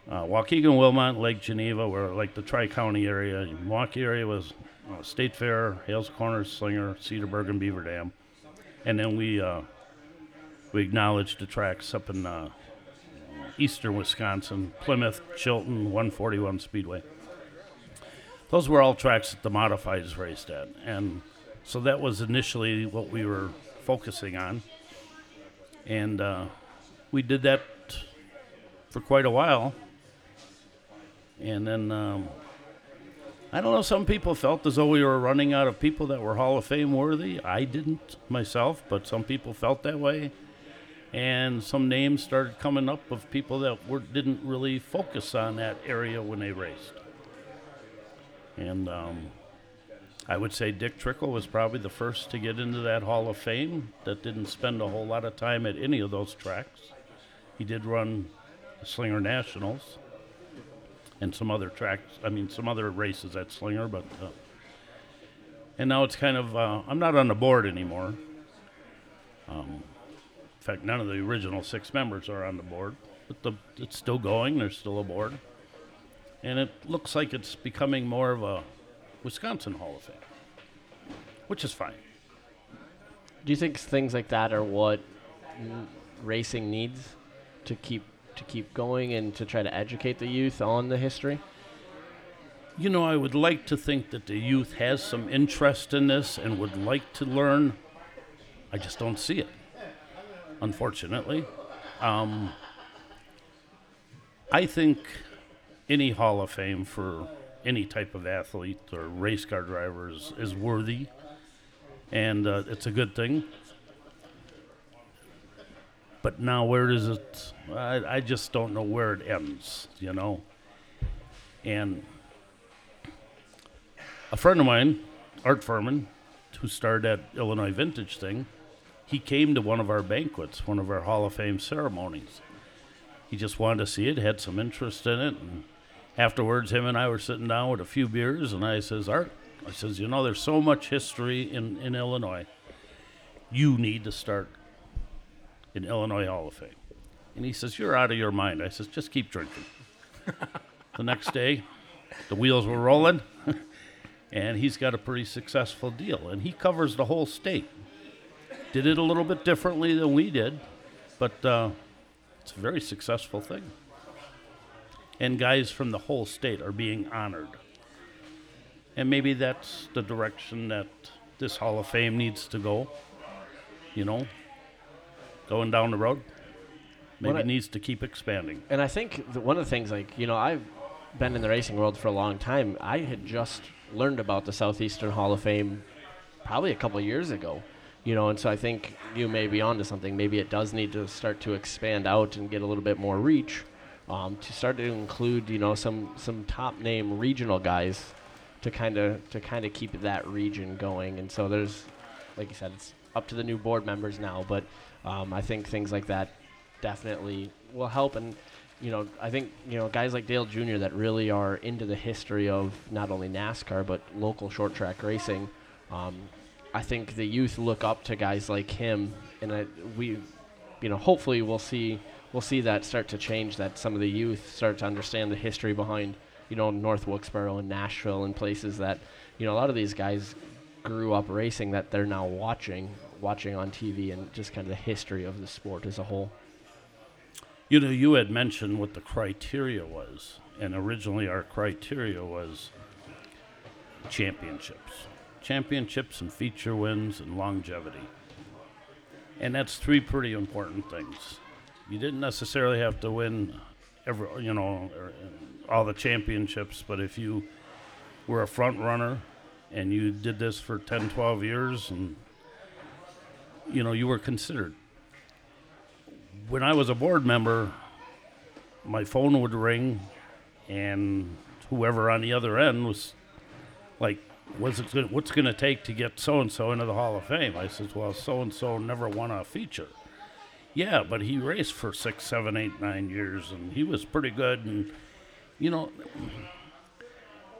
Speaker 3: uh, Waukegan, Wilmot, Lake Geneva were like the Tri County area. Milwaukee area was uh, State Fair, Hales Corners, Slinger, Cedarburg, and Beaver Dam. And then we uh, we acknowledged the tracks up in uh, eastern Wisconsin, Plymouth, Chilton, 141 Speedway those were all tracks that the modifieds raced at, and so that was initially what we were focusing on, and uh, we did that for quite a while, and then. Um, I don't know. Some people felt as though we were running out of people that were Hall of Fame worthy. I didn't myself, but some people felt that way. And some names started coming up of people that were, didn't really focus on that area when they raced. And um, I would say Dick Trickle was probably the first to get into that Hall of Fame that didn't spend a whole lot of time at any of those tracks. He did run Slinger Nationals and some other tracks, I mean, some other races at Slinger, but. Uh, and now it's kind of, uh, I'm not on the board anymore. Um, in fact, none of the original six members are on the board, but the, it's still going. There's still a board and it looks like it's becoming more of a Wisconsin Hall of Fame, which is fine.
Speaker 1: Do you think things like that are what racing needs to keep to keep going and to try to educate the youth on the history?
Speaker 3: You know, I would like to think that the youth has some interest in this and would like to learn. I just don't see it, unfortunately. Um, I think any Hall of Fame for any type of athlete or race car driver is, is worthy, and uh, it's a good thing. But now, where does it? I, I just don't know where it ends, you know. And a friend of mine, Art Furman, who started that Illinois Vintage thing, he came to one of our banquets, one of our Hall of Fame ceremonies. He just wanted to see it, had some interest in it, and afterwards, him and I were sitting down with a few beers, and I says, Art, I says, you know, there's so much history in, in Illinois. You need to start in Illinois Hall of Fame. And he says, You're out of your mind. I says, Just keep drinking. the next day, the wheels were rolling, and he's got a pretty successful deal. And he covers the whole state. Did it a little bit differently than we did, but uh, it's a very successful thing. And guys from the whole state are being honored. And maybe that's the direction that this Hall of Fame needs to go. You know, going down the road. Maybe
Speaker 1: I-
Speaker 3: it needs to keep expanding.
Speaker 1: And I think one of the things, like you know, I've been in the racing world for a long time. I had just learned about the Southeastern Hall of Fame probably a couple of years ago. You know, and so I think you may be onto something. Maybe it does need to start to expand out and get a little bit more reach, um, to start to include, you know, some some top name regional guys, to kind of to kind of keep that region going. And so there's, like you said, it's up to the new board members now. But um, I think things like that definitely will help. And you know, I think you know guys like Dale Jr. that really are into the history of not only NASCAR but local short track racing. Um, I think the youth look up to guys like him, and I, we, you know, hopefully we'll see we'll see that start to change. That some of the youth start to understand the history behind you know North Wilkesboro and Nashville and places that you know a lot of these guys grew up racing that they're now watching watching on TV and just kind of the history of the sport as a whole.
Speaker 3: You know, you had mentioned what the criteria was, and originally our criteria was championships. Championships and feature wins and longevity. And that's three pretty important things. You didn't necessarily have to win every, you know, er, all the championships, but if you were a front runner and you did this for 10, 12 years and you know, you were considered when I was a board member, my phone would ring, and whoever on the other end was like, "What's it? Gonna, what's going to take to get so and so into the Hall of Fame?" I says, "Well, so and so never won a feature." Yeah, but he raced for six, seven, eight, nine years, and he was pretty good. And you know,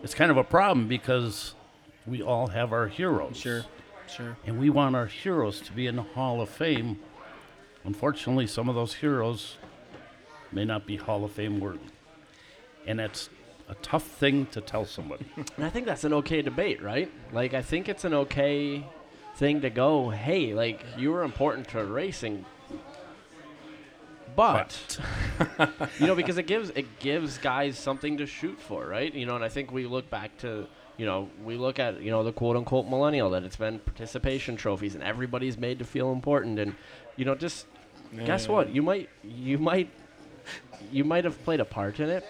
Speaker 3: it's kind of a problem because we all have our heroes.
Speaker 2: Sure, sure.
Speaker 3: And we want our heroes to be in the Hall of Fame. Unfortunately, some of those heroes may not be Hall of Fame worthy. And that's a tough thing to tell somebody.
Speaker 1: And I think that's an okay debate, right? Like, I think it's an okay thing to go, hey, like, you were important to racing, but, you know, because it gives it gives guys something to shoot for, right? You know, and I think we look back to, you know, we look at, you know, the quote unquote millennial that it's been participation trophies and everybody's made to feel important, and you know, just guess what? You might you might you might have played a part in it,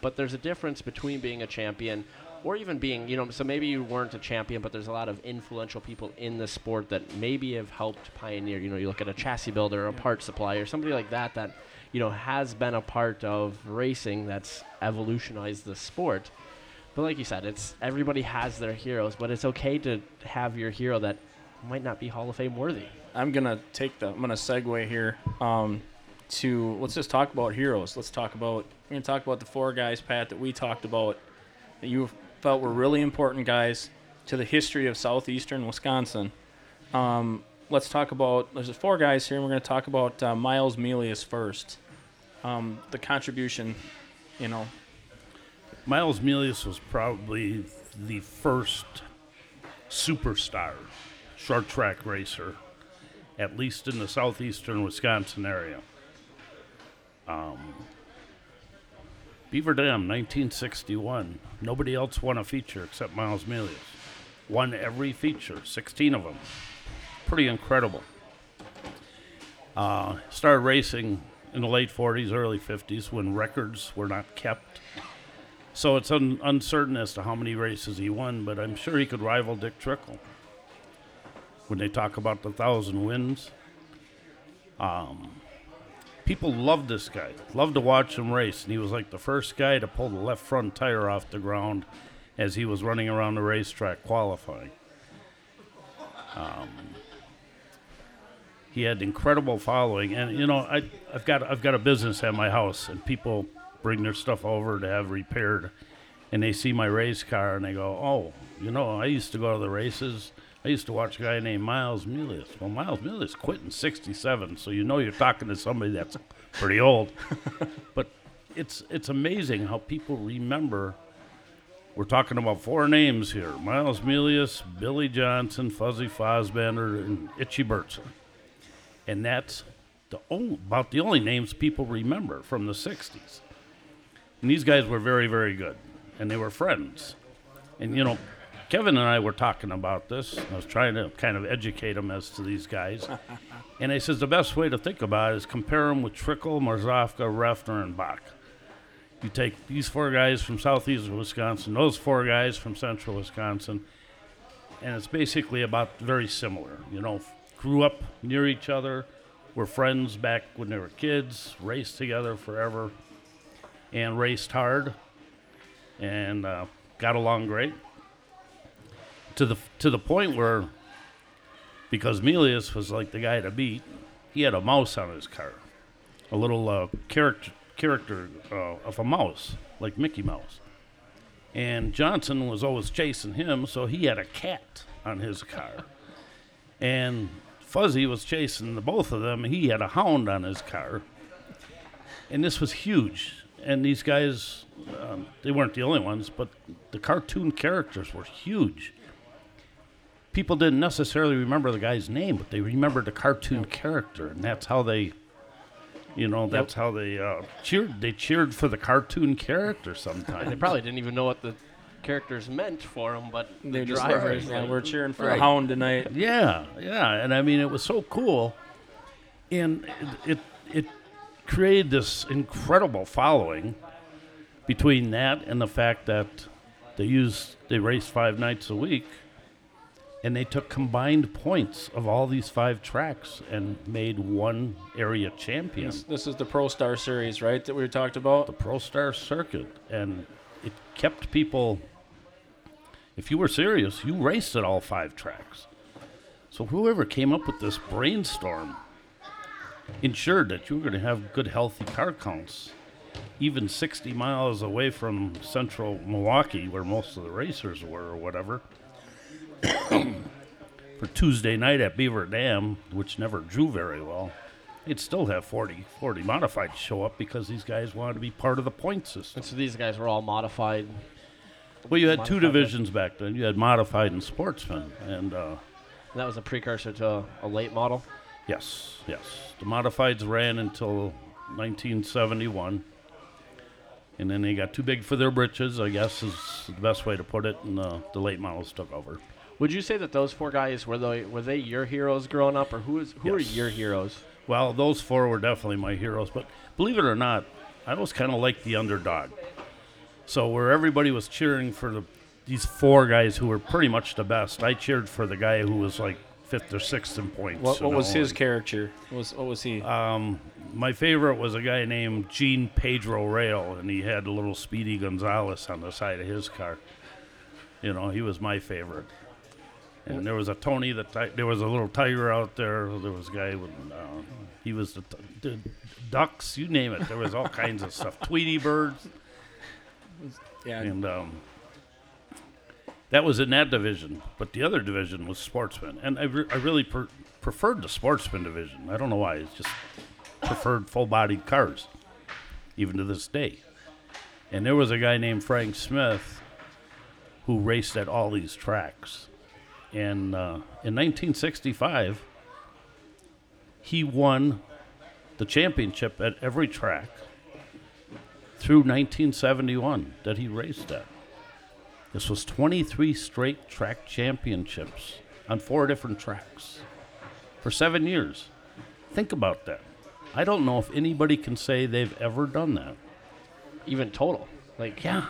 Speaker 1: but there's a difference between being a champion or even being, you know, so maybe you weren't a champion, but there's a lot of influential people in the sport that maybe have helped pioneer. You know, you look at a chassis builder, or a part supplier, somebody like that that, you know, has been a part of racing that's evolutionized the sport. But like you said, it's everybody has their heroes, but it's okay to have your hero that might not be Hall of Fame worthy.
Speaker 2: I'm gonna take the. I'm gonna segue here um, to let's just talk about heroes. Let's talk about. We're gonna talk about the four guys, Pat, that we talked about that you felt were really important guys to the history of southeastern Wisconsin. Um, let's talk about. There's four guys here, and we're gonna talk about uh, Miles Melius first. Um, the contribution, you know,
Speaker 3: Miles Melius was probably the first superstar short track racer, at least in the southeastern Wisconsin area. Um, Beaver Dam, 1961. Nobody else won a feature except Miles Melius. Won every feature, 16 of them. Pretty incredible. Uh, started racing in the late 40s, early 50s when records were not kept. So it's un- uncertain as to how many races he won, but I'm sure he could rival Dick Trickle. When they talk about the thousand wins, um, people loved this guy, loved to watch him race, and he was like the first guy to pull the left front tire off the ground as he was running around the racetrack qualifying. Um, he had incredible following, and you know, I, I've got I've got a business at my house, and people bring their stuff over to have repaired, and they see my race car, and they go, "Oh, you know, I used to go to the races." I used to watch a guy named Miles Melius. Well, Miles Melius quit in '67, so you know you're talking to somebody that's pretty old. but it's it's amazing how people remember. We're talking about four names here: Miles Melius, Billy Johnson, Fuzzy Fosbinder, and Itchy Burton. And that's the only, about the only names people remember from the '60s. And these guys were very, very good, and they were friends. And you know, Kevin and I were talking about this. I was trying to kind of educate him as to these guys. and he says the best way to think about it is compare them with Trickle, Marzofka, Reffner, and Bach. You take these four guys from southeastern Wisconsin, those four guys from central Wisconsin, and it's basically about very similar. You know, grew up near each other, were friends back when they were kids, raced together forever, and raced hard, and uh, got along great to the to the point where because Melius was like the guy to beat, he had a mouse on his car, a little uh, character character uh, of a mouse like Mickey Mouse, and Johnson was always chasing him, so he had a cat on his car, and Fuzzy was chasing the both of them. He had a hound on his car, and this was huge. And these guys, um, they weren't the only ones, but the cartoon characters were huge people didn't necessarily remember the guy's name, but they remembered the cartoon character, and that's how they, you know, that's how they uh, cheered. They cheered for the cartoon character sometimes.
Speaker 1: They probably didn't even know what the characters meant for them, but
Speaker 2: They're
Speaker 1: the
Speaker 2: just
Speaker 1: drivers,
Speaker 2: yeah,
Speaker 1: like-
Speaker 2: we're cheering for
Speaker 1: Right.
Speaker 2: a hound tonight.
Speaker 3: Yeah, yeah, and I mean it was so cool, and it it, it created this incredible following between that and the fact that they used they raced five nights a week, and they took combined points of all these five tracks and made one area champion,
Speaker 2: This, this is the Pro Star Series, right? That we talked about.
Speaker 3: the Pro Star Circuit, and it kept people. If you were serious, you raced at all five tracks. So whoever came up with this brainstorm ensured that you were going to have good, healthy car counts, even 60 miles away from central Milwaukee, where most of the racers were, or whatever. For Tuesday night at Beaver Dam, which never drew very well, they'd still have 40, 40 modified show up because these guys wanted to be part of the point system.
Speaker 1: And so these guys were all modified.
Speaker 3: Well, you had two
Speaker 1: Modified,
Speaker 3: divisions back then. You had modified and sportsman, and uh,
Speaker 1: That was a precursor to a, a late model.
Speaker 3: yes, yes, the modifieds ran until 1971, and then they got too big for their britches. I guess is the best way to put it, and uh, the late models took over.
Speaker 1: Would you say that those four guys were they were they your heroes growing up, or who is who are your heroes?
Speaker 3: Well, those four were definitely my heroes, but believe it or not, I was kind of like the underdog. So where everybody was cheering for the these four guys who were pretty much the best, I cheered for the guy who was like fifth or sixth in points.
Speaker 2: What, what was
Speaker 3: know,
Speaker 2: his character? What was what was he?
Speaker 3: Um, my favorite was a guy named Gene Pedro Rail, and he had a little Speedy Gonzalez on the side of his car. You know, he was my favorite. And there was a Tony that ti- there was a little tiger out there. There was a guy with uh, he was the, t- the ducks, you name it. There was all kinds of stuff. Tweety birds,
Speaker 2: yeah,
Speaker 3: and um, that was in that division. But the other division was sportsman, and I, re- I really per- preferred the sportsman division. I don't know why. It's just preferred full-bodied cars, even to this day. And there was a guy named Frank Smith who raced at all these tracks. And uh, in 1965, he won the championship at every track through 1971 that he raced at. This was 23 straight track championships on four different tracks for seven years. Think about that. I don't know if anybody can say they've ever done that.
Speaker 1: Even total, like
Speaker 3: Yeah.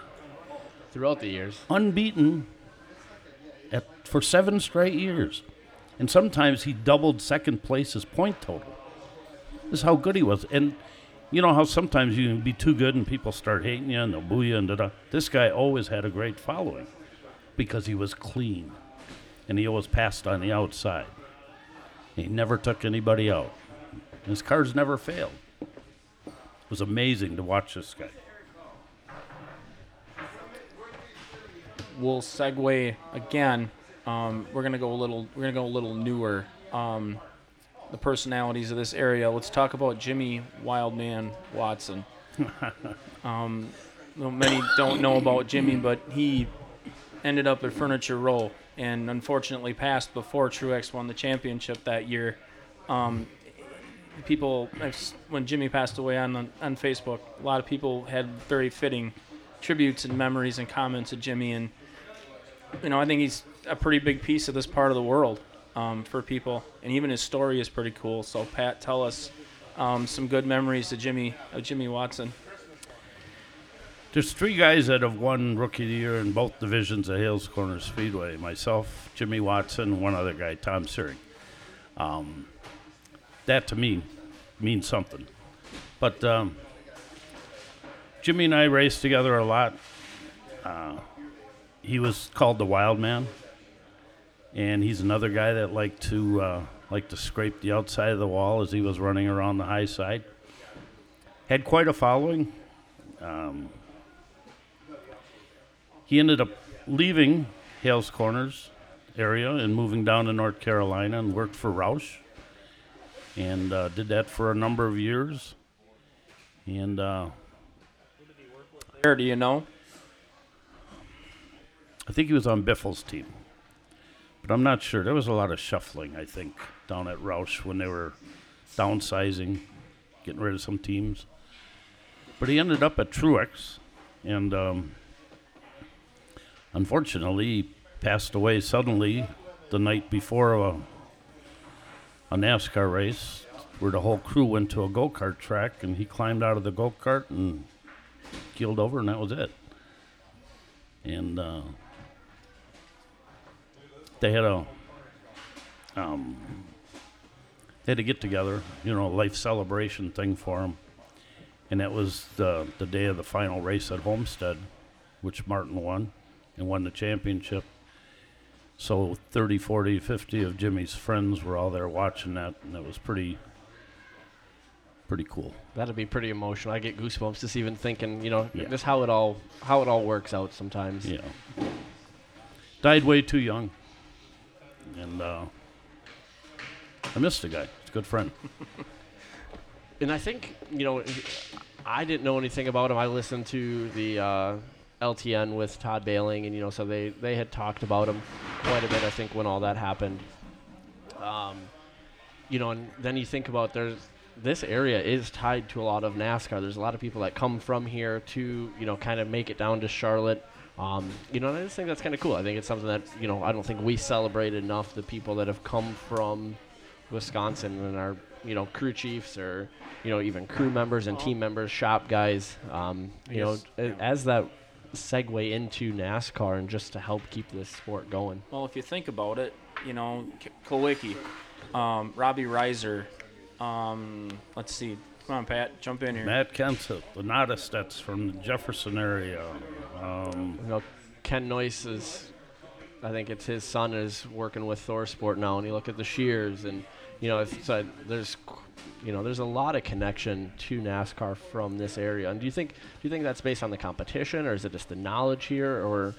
Speaker 1: throughout the years.
Speaker 3: Unbeaten at, for seven straight years. And sometimes he doubled second place's point total. This is how good he was. And you know how sometimes you can be too good and people start hating you and they'll boo you and da da. This guy always had a great following because he was clean and he always passed on the outside. He never took anybody out. His cars never failed. It was amazing to watch this guy.
Speaker 2: We'll segue again. Um, we're gonna go a little. We're gonna go a little newer. Um, the personalities of this area. Let's talk about Jimmy Wildman Watson. um, many don't know about Jimmy, but he ended up at Furniture Row and unfortunately passed before Truex won the championship that year. Um, people, when Jimmy passed away on on Facebook, a lot of people had very fitting tributes and memories and comments of Jimmy, and you know I think he's a pretty big piece of this part of the world um, for people, and even his story is pretty cool. So Pat, tell us um, some good memories of Jimmy of Jimmy Watson.
Speaker 3: There's three guys that have won Rookie of the Year in both divisions at Hales Corner Speedway. Myself, Jimmy Watson, one other guy, Tom Searing. Um, that to me means something. But um, Jimmy and I raced together a lot. Uh, he was called the Wild Man, and he's another guy that liked to uh, like to scrape the outside of the wall as he was running around the high side. Had quite a following. Um, he ended up leaving Hales Corners area and moving down to North Carolina and worked for Roush. And uh, did that for a number of years. And uh,
Speaker 2: where do you know?
Speaker 3: I think he was on Biffle's team, but I'm not sure. There was a lot of shuffling, I think, down at Roush when they were downsizing, getting rid of some teams. But he ended up at Truex, and um, Unfortunately, he passed away suddenly the night before a, a NASCAR race where the whole crew went to a go kart track and he climbed out of the go kart and keeled over, and that was it. And uh, they had a um, they had to get together, you know, a life celebration thing for him. And that was the the day of the final race at Homestead, which Martin won and won the championship. So 30, 40, 50 of Jimmy's friends were all there watching that, and it was pretty, pretty cool.
Speaker 1: That'd be pretty emotional. I get goosebumps just even thinking, you know,
Speaker 3: Yeah.
Speaker 1: just how it all how it all works out sometimes.
Speaker 3: Yeah. Died way too young, and uh, I missed the guy. He's a good friend.
Speaker 1: And I think you know, I didn't know anything about him. I listened to the uh, LTN with Todd Bailing, and you know, so they they had talked about him quite a bit. I think when all that happened, um, you know, and then you think about there's this area is tied to a lot of NASCAR. There's a lot of people that come from here to you know kind of make it down to Charlotte. Um, you know, and I just think that's kind of cool. I think it's something that you know I don't think we celebrate enough the people that have come from Wisconsin and our you know crew chiefs or you know even crew members and team members, shop guys. Um, you
Speaker 2: Yes.
Speaker 1: know, a- as that segue into NASCAR and just to help keep this sport going.
Speaker 2: Well, if you think about it, you know, K- Kowicki, um, Robbie Reiser, um, let's see. Come on, Pat, jump in here.
Speaker 3: Matt Kenseth, the Nodestets from the Jefferson area. Um,
Speaker 1: You know, Ken Noyce is, I think it's his son is working with Thor Sport now, and you look at the Shears, and you know, it's, uh, there's, you know, there's a lot of connection to NASCAR from this area. And do you think, do you think that's based on the competition, or is it just the knowledge here, or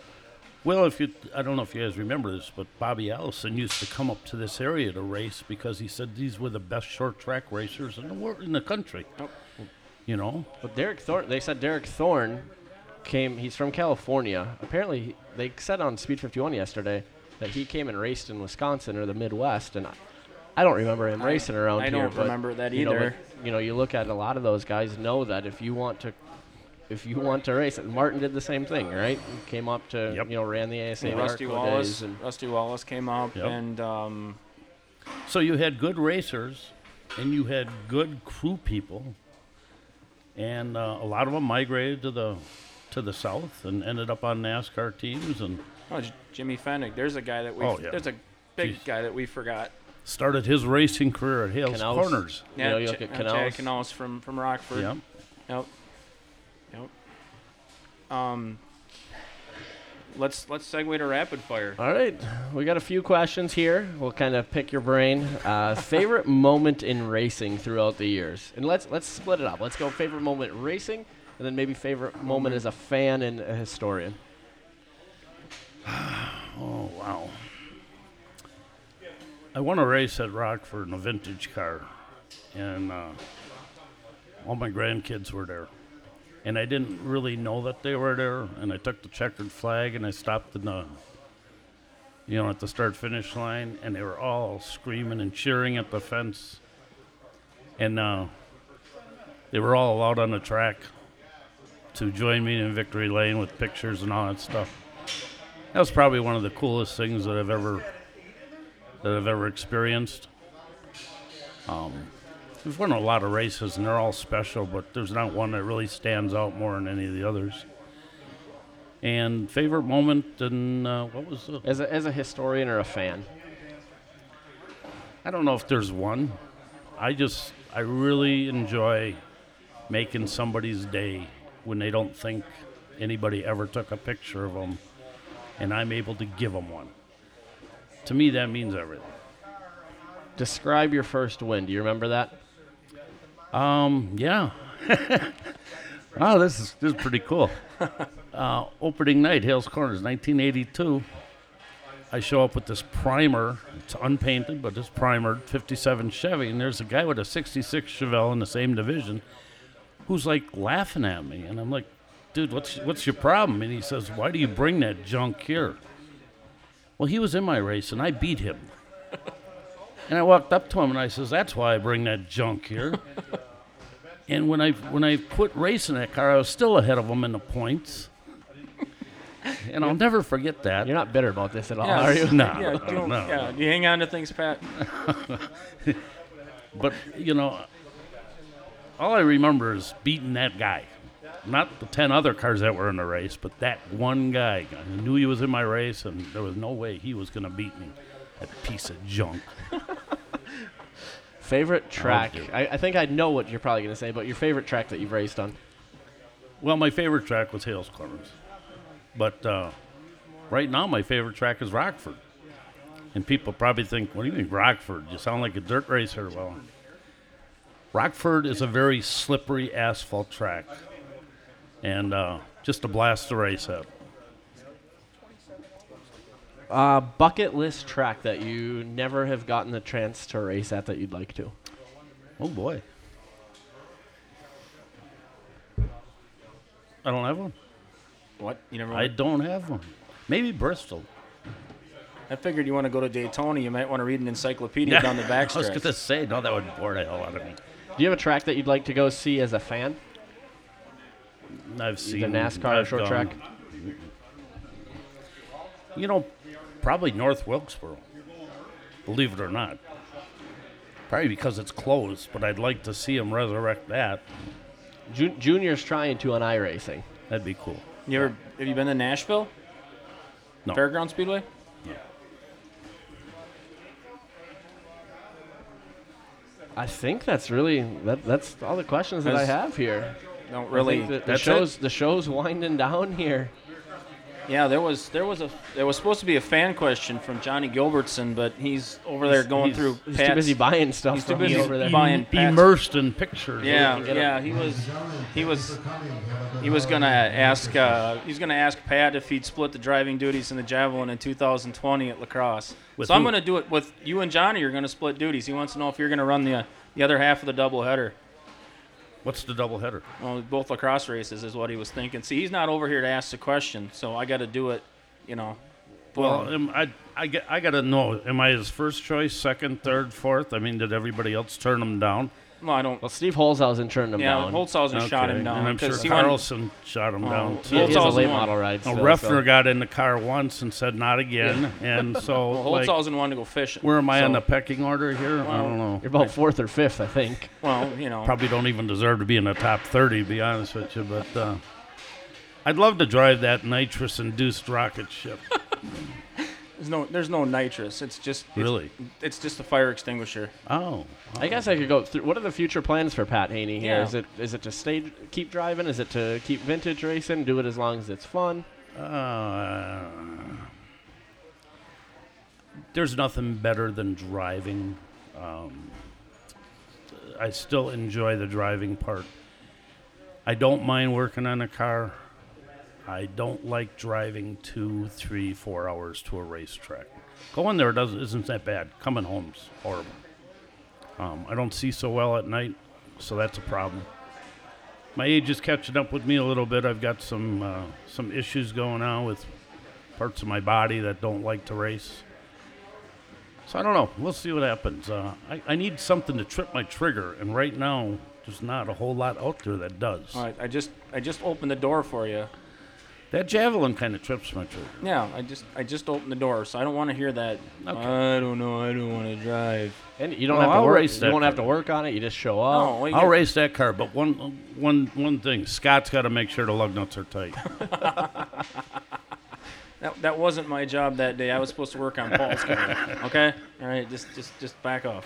Speaker 3: Well, if you, I don't know if you guys remember this, but Bobby Allison used to come up to this area to race because he said these were the best short track racers in the world, in the country.
Speaker 2: Oh.
Speaker 3: You know,
Speaker 1: But Derek Thorn, they said Derek Thorn came. He's from California. Apparently, he- they said on Speed 51 yesterday that he came and raced in Wisconsin or the Midwest, and I, I don't remember him
Speaker 2: I-
Speaker 1: racing around
Speaker 2: I
Speaker 1: here.
Speaker 2: I don't
Speaker 1: but,
Speaker 2: remember that
Speaker 1: you know,
Speaker 2: either.
Speaker 1: but, you know, you look at a lot of those guys know that if you want to, if you want to race, it. Martin did the same thing, right? He came up to,
Speaker 3: Yep.
Speaker 1: you know, ran the ASA
Speaker 2: Rusty Wallace,
Speaker 1: days, and
Speaker 2: Rusty Wallace came up,
Speaker 3: Yep.
Speaker 2: and um,
Speaker 3: so you had good racers, and you had good crew people, and uh, a lot of them migrated to the to the south and ended up on NASCAR teams. And
Speaker 2: oh, J- Jimmy Fennig. There's a guy that we.
Speaker 3: Oh, yeah.
Speaker 2: There's a big
Speaker 3: Jeez.
Speaker 2: guy that we forgot.
Speaker 3: Started his racing career at Hales
Speaker 1: Canals.
Speaker 3: Corners.
Speaker 1: You know, you
Speaker 2: Ch-
Speaker 1: look at Knaus.
Speaker 2: Jack Knaus from from Rockford.
Speaker 3: Yep.
Speaker 2: Yep. Yep. Um. Let's let's segue to rapid fire.
Speaker 1: All right, we got a few questions here. We'll kind of pick your brain. Uh, favorite moment in racing throughout the years, and let's let's split it up. Let's go favorite moment racing, and then maybe favorite moment as a fan and a historian.
Speaker 3: Oh wow! I won a race at Rockford in a vintage car, and uh, all my grandkids were there. And I didn't really know that they were there. And I took the checkered flag and I stopped in the, you know, at the start finish line, and they were all screaming and cheering at the fence. And uh, they were all out on the track to join me in victory lane with pictures and all that stuff. That was probably one of the coolest things that I've ever that I've ever experienced. Um, we've won a lot of races and they're all special, but there's not one that really stands out more than any of the others. And favorite moment and uh, what was the?
Speaker 1: As a, as a historian or a fan,
Speaker 3: I don't know if there's one. I just I really enjoy making somebody's day when they don't think anybody ever took a picture of them, and I'm able to give them one. To me, that means everything.
Speaker 1: describe your first win. Do you remember that?
Speaker 3: Um, yeah. wow, this is this is pretty cool. Uh, opening night, Hales Corners, 1982. I show up with this primer. It's unpainted, but it's primered 57 Chevy, and there's a guy with a 66 Chevelle in the same division who's like laughing at me, and I'm like, "Dude, what's what's your problem?" And he says, "Why do you bring that junk here?" Well, he was in my race, and I beat him. And I walked up to him and I says, "That's why I bring that junk here." and when I when I quit racing that car, I was still ahead of him in the points. And I'll never forget that.
Speaker 1: You're not bitter about this at all,
Speaker 2: Yeah.
Speaker 1: are you?
Speaker 3: no,
Speaker 2: Yeah, do you,
Speaker 3: no.
Speaker 2: yeah. Do you hang on to things, Pat?
Speaker 3: But you know, all I remember is beating that guy. Not the ten other cars that were in the race, but that one guy. I knew he was in my race, and there was no way he was going to beat me. That piece of junk.
Speaker 1: Favorite track? I, I think I know what you're probably going to say, but your favorite track that you've raced on?
Speaker 3: Well, my favorite track was Hales Corners, but uh, right now my favorite track is Rockford. And people probably think, "What do you mean Rockford? You sound like a dirt racer." Well, Rockford is a very slippery asphalt track, and uh, just a blast to race at.
Speaker 1: Uh, bucket list track that you never have gotten the chance to race at that you'd like to.
Speaker 3: Oh boy, I don't have one.
Speaker 2: What? You never.
Speaker 3: I
Speaker 2: Went?
Speaker 3: don't have one. Maybe Bristol.
Speaker 2: I figured you want to go to Daytona. You might want to read an encyclopedia down the
Speaker 3: I was going to say, no, that would bore the hell out of me.
Speaker 1: Do you have a track that you'd like to go see as a fan?
Speaker 3: I've seen
Speaker 1: the NASCAR
Speaker 3: I've
Speaker 1: short
Speaker 3: gone-
Speaker 1: track?
Speaker 3: You know, probably North Wilkesboro. Believe it or not. Probably because it's closed, but I'd like to see them resurrect that.
Speaker 1: Ju- Junior's trying to on iRacing.
Speaker 3: That'd be cool.
Speaker 2: You ever have you been to Nashville?
Speaker 3: No.
Speaker 2: Fairground Speedway.
Speaker 3: Yeah.
Speaker 1: I think that's really that, that's all the questions that I
Speaker 2: That's-
Speaker 1: have here.
Speaker 2: Don't
Speaker 1: I
Speaker 2: really.
Speaker 1: think that the
Speaker 3: That's
Speaker 1: show's the show's winding down here.
Speaker 2: Yeah, there was there was a there was supposed to be a fan question from Johnny Gilbertson, but he's over there going
Speaker 3: he's-
Speaker 2: through.
Speaker 1: He's too busy buying stuff
Speaker 2: he's too
Speaker 1: from me
Speaker 2: busy
Speaker 1: over there.
Speaker 2: buying- Pat's-
Speaker 3: immersed in pictures.
Speaker 2: Yeah, yeah, he was he was he was gonna ask uh, he's gonna ask Pat if he'd split the driving duties in the javelin in 2020 at La Crosse.
Speaker 3: With
Speaker 2: so I'm gonna do it with you and Johnny. You're gonna split duties. He wants to know if you're gonna run the the other half of the doubleheader.
Speaker 3: What's the double header?
Speaker 2: Well, both La Crosse races is what he was thinking. See, he's not over here to ask the question, so I got to do it. You know.
Speaker 3: Well, am, I, I, get, I got to know, am I his first choice, second, third, fourth? I mean, did everybody else turn him down?
Speaker 2: Well, I don't.
Speaker 1: Well, Steve Holzhausen turned him
Speaker 2: Yeah,
Speaker 1: down.
Speaker 2: Holzhausen shot him
Speaker 3: Okay,
Speaker 2: down
Speaker 3: And I'm sure
Speaker 2: because he went.
Speaker 3: Carlson shot him
Speaker 2: Oh,
Speaker 3: down,
Speaker 1: he,
Speaker 3: too.
Speaker 1: he has a late
Speaker 2: won.
Speaker 1: model ride.
Speaker 3: Now,
Speaker 1: still,
Speaker 3: Reffner
Speaker 1: so-
Speaker 3: got in the car once and said not again, and so
Speaker 2: Well,
Speaker 3: like,
Speaker 2: Holzhausen wanted to go fishing.
Speaker 3: where am I on
Speaker 2: so-
Speaker 3: the pecking order here? I don't know.
Speaker 1: You're about fourth or fifth, I think.
Speaker 2: Well, you know.
Speaker 3: Probably don't even deserve to be in the top 30, to be honest with you. But uh, I'd love to drive that nitrous-induced rocket ship.
Speaker 2: There's no there's no nitrous. It's just it's,
Speaker 3: Really?
Speaker 2: It's just a fire extinguisher.
Speaker 3: Oh.
Speaker 1: I guess I could go through. What are the future plans for Pat Haney here?
Speaker 2: Yeah.
Speaker 1: Is it is it to stay, keep driving? Is it to keep vintage racing? Do it as long as it's fun?
Speaker 3: Uh, there's nothing better than driving. Um, I still enjoy the driving part. I don't mind working on a car. I don't like driving two, three, four hours to a racetrack. Going there doesn't isn't that bad. Coming home's horrible. Um, I don't see so well at night, so that's a problem. My age is catching up with me a little bit. I've got some uh, some issues going on with parts of my body that don't like to race. So I don't know. We'll see what happens. Uh, I, I need something to trip my trigger, and right now, there's not a whole lot out there that does.
Speaker 2: All right, I just I just opened the door for you.
Speaker 3: That javelin kind of trips my trigger.
Speaker 2: Yeah, I just I just opened the door, so I don't want to hear that.
Speaker 3: Okay.
Speaker 2: I don't know. I don't want to drive.
Speaker 1: And you don't
Speaker 3: Well,
Speaker 1: have to
Speaker 3: I'll
Speaker 1: work.
Speaker 3: race
Speaker 1: You
Speaker 3: that
Speaker 1: won't have to work on it. You just show up.
Speaker 2: No, we
Speaker 3: I'll
Speaker 2: get-
Speaker 3: race that car, but one one one thing: Scott's got to make sure the lug nuts are tight.
Speaker 2: that, that wasn't my job that day. I was supposed to work on Paul's car. Okay, all right, just just just back off.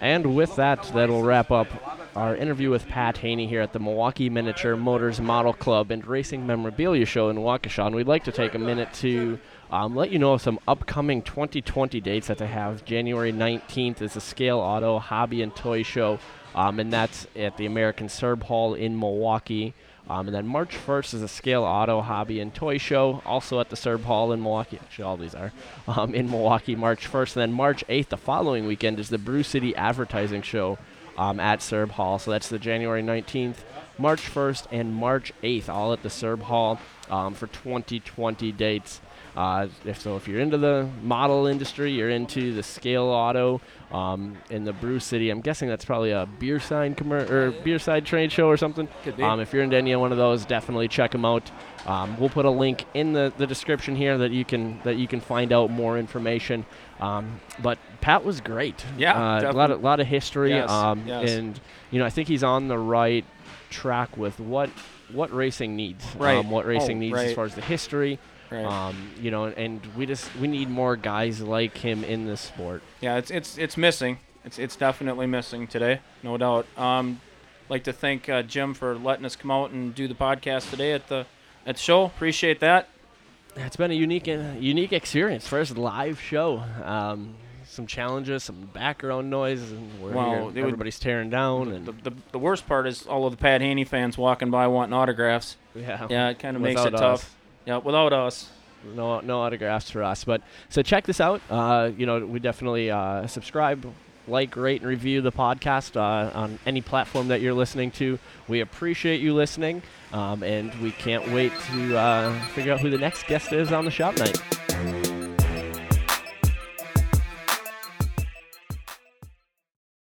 Speaker 1: And with that, that'll wrap up our interview with Pat Haney here at the Milwaukee Miniature Motors Model Club and Racing Memorabilia Show in Waukesha. And we'd like to take a minute to um, let you know of some upcoming 2020 dates that they have. January 19th is the Scale Auto Hobby and Toy Show, um, and that's at the American Serb Hall in Milwaukee. Um, and then March 1st is a Scale Auto Hobby and Toy Show, also at the Serb Hall in Milwaukee. Actually, all these are um, in Milwaukee March 1st. And then March 8th, the following weekend, is the Brew City Advertising Show um, at Serb Hall. So that's the January 19th, March 1st, and March 8th, all at the Serb Hall um, for 2020 dates. Uh, if so, if you're into the model industry, you're into the scale auto um, in the Brew City. I'm guessing that's probably a beer sign commer- or beer side trade show or something.
Speaker 2: Could be.
Speaker 1: Um, if you're into any one of those, definitely check them out. Um, we'll put a link in the, the description here that you can that you can find out more information. Um, but Pat was great.
Speaker 2: Yeah,
Speaker 1: uh, a lot of lot of history.
Speaker 2: Yes,
Speaker 1: um,
Speaker 2: yes.
Speaker 1: and you know I think he's on the right track with what what racing needs.
Speaker 2: Right.
Speaker 1: Um, what racing
Speaker 2: Oh,
Speaker 1: needs as far as the history.
Speaker 2: Right.
Speaker 1: Um, you know, and we just we need more guys like him in this sport.
Speaker 2: Yeah, it's it's it's missing. It's it's definitely missing today, no doubt. Um, like to thank uh, Jim for letting us come out and do the podcast today at the at the show. Appreciate that.
Speaker 1: It's been a unique uh, unique experience. First live show. Um, some challenges, some background noise, and we're
Speaker 2: Well,
Speaker 1: here,
Speaker 2: it would-
Speaker 1: everybody's tearing down, and
Speaker 2: The, the, the worst part is all of the Pat Haney fans walking by wanting autographs.
Speaker 1: yeah,
Speaker 2: Yeah, it kind of makes it
Speaker 1: without
Speaker 2: tough. Yeah, without us.
Speaker 1: no no autographs for us. But so check this out. Uh, you know, we definitely uh, subscribe, like, rate, and review the podcast uh, on any platform that you're listening to. We appreciate you listening, um, and we can't wait to uh, figure out who the next guest is on the shop night.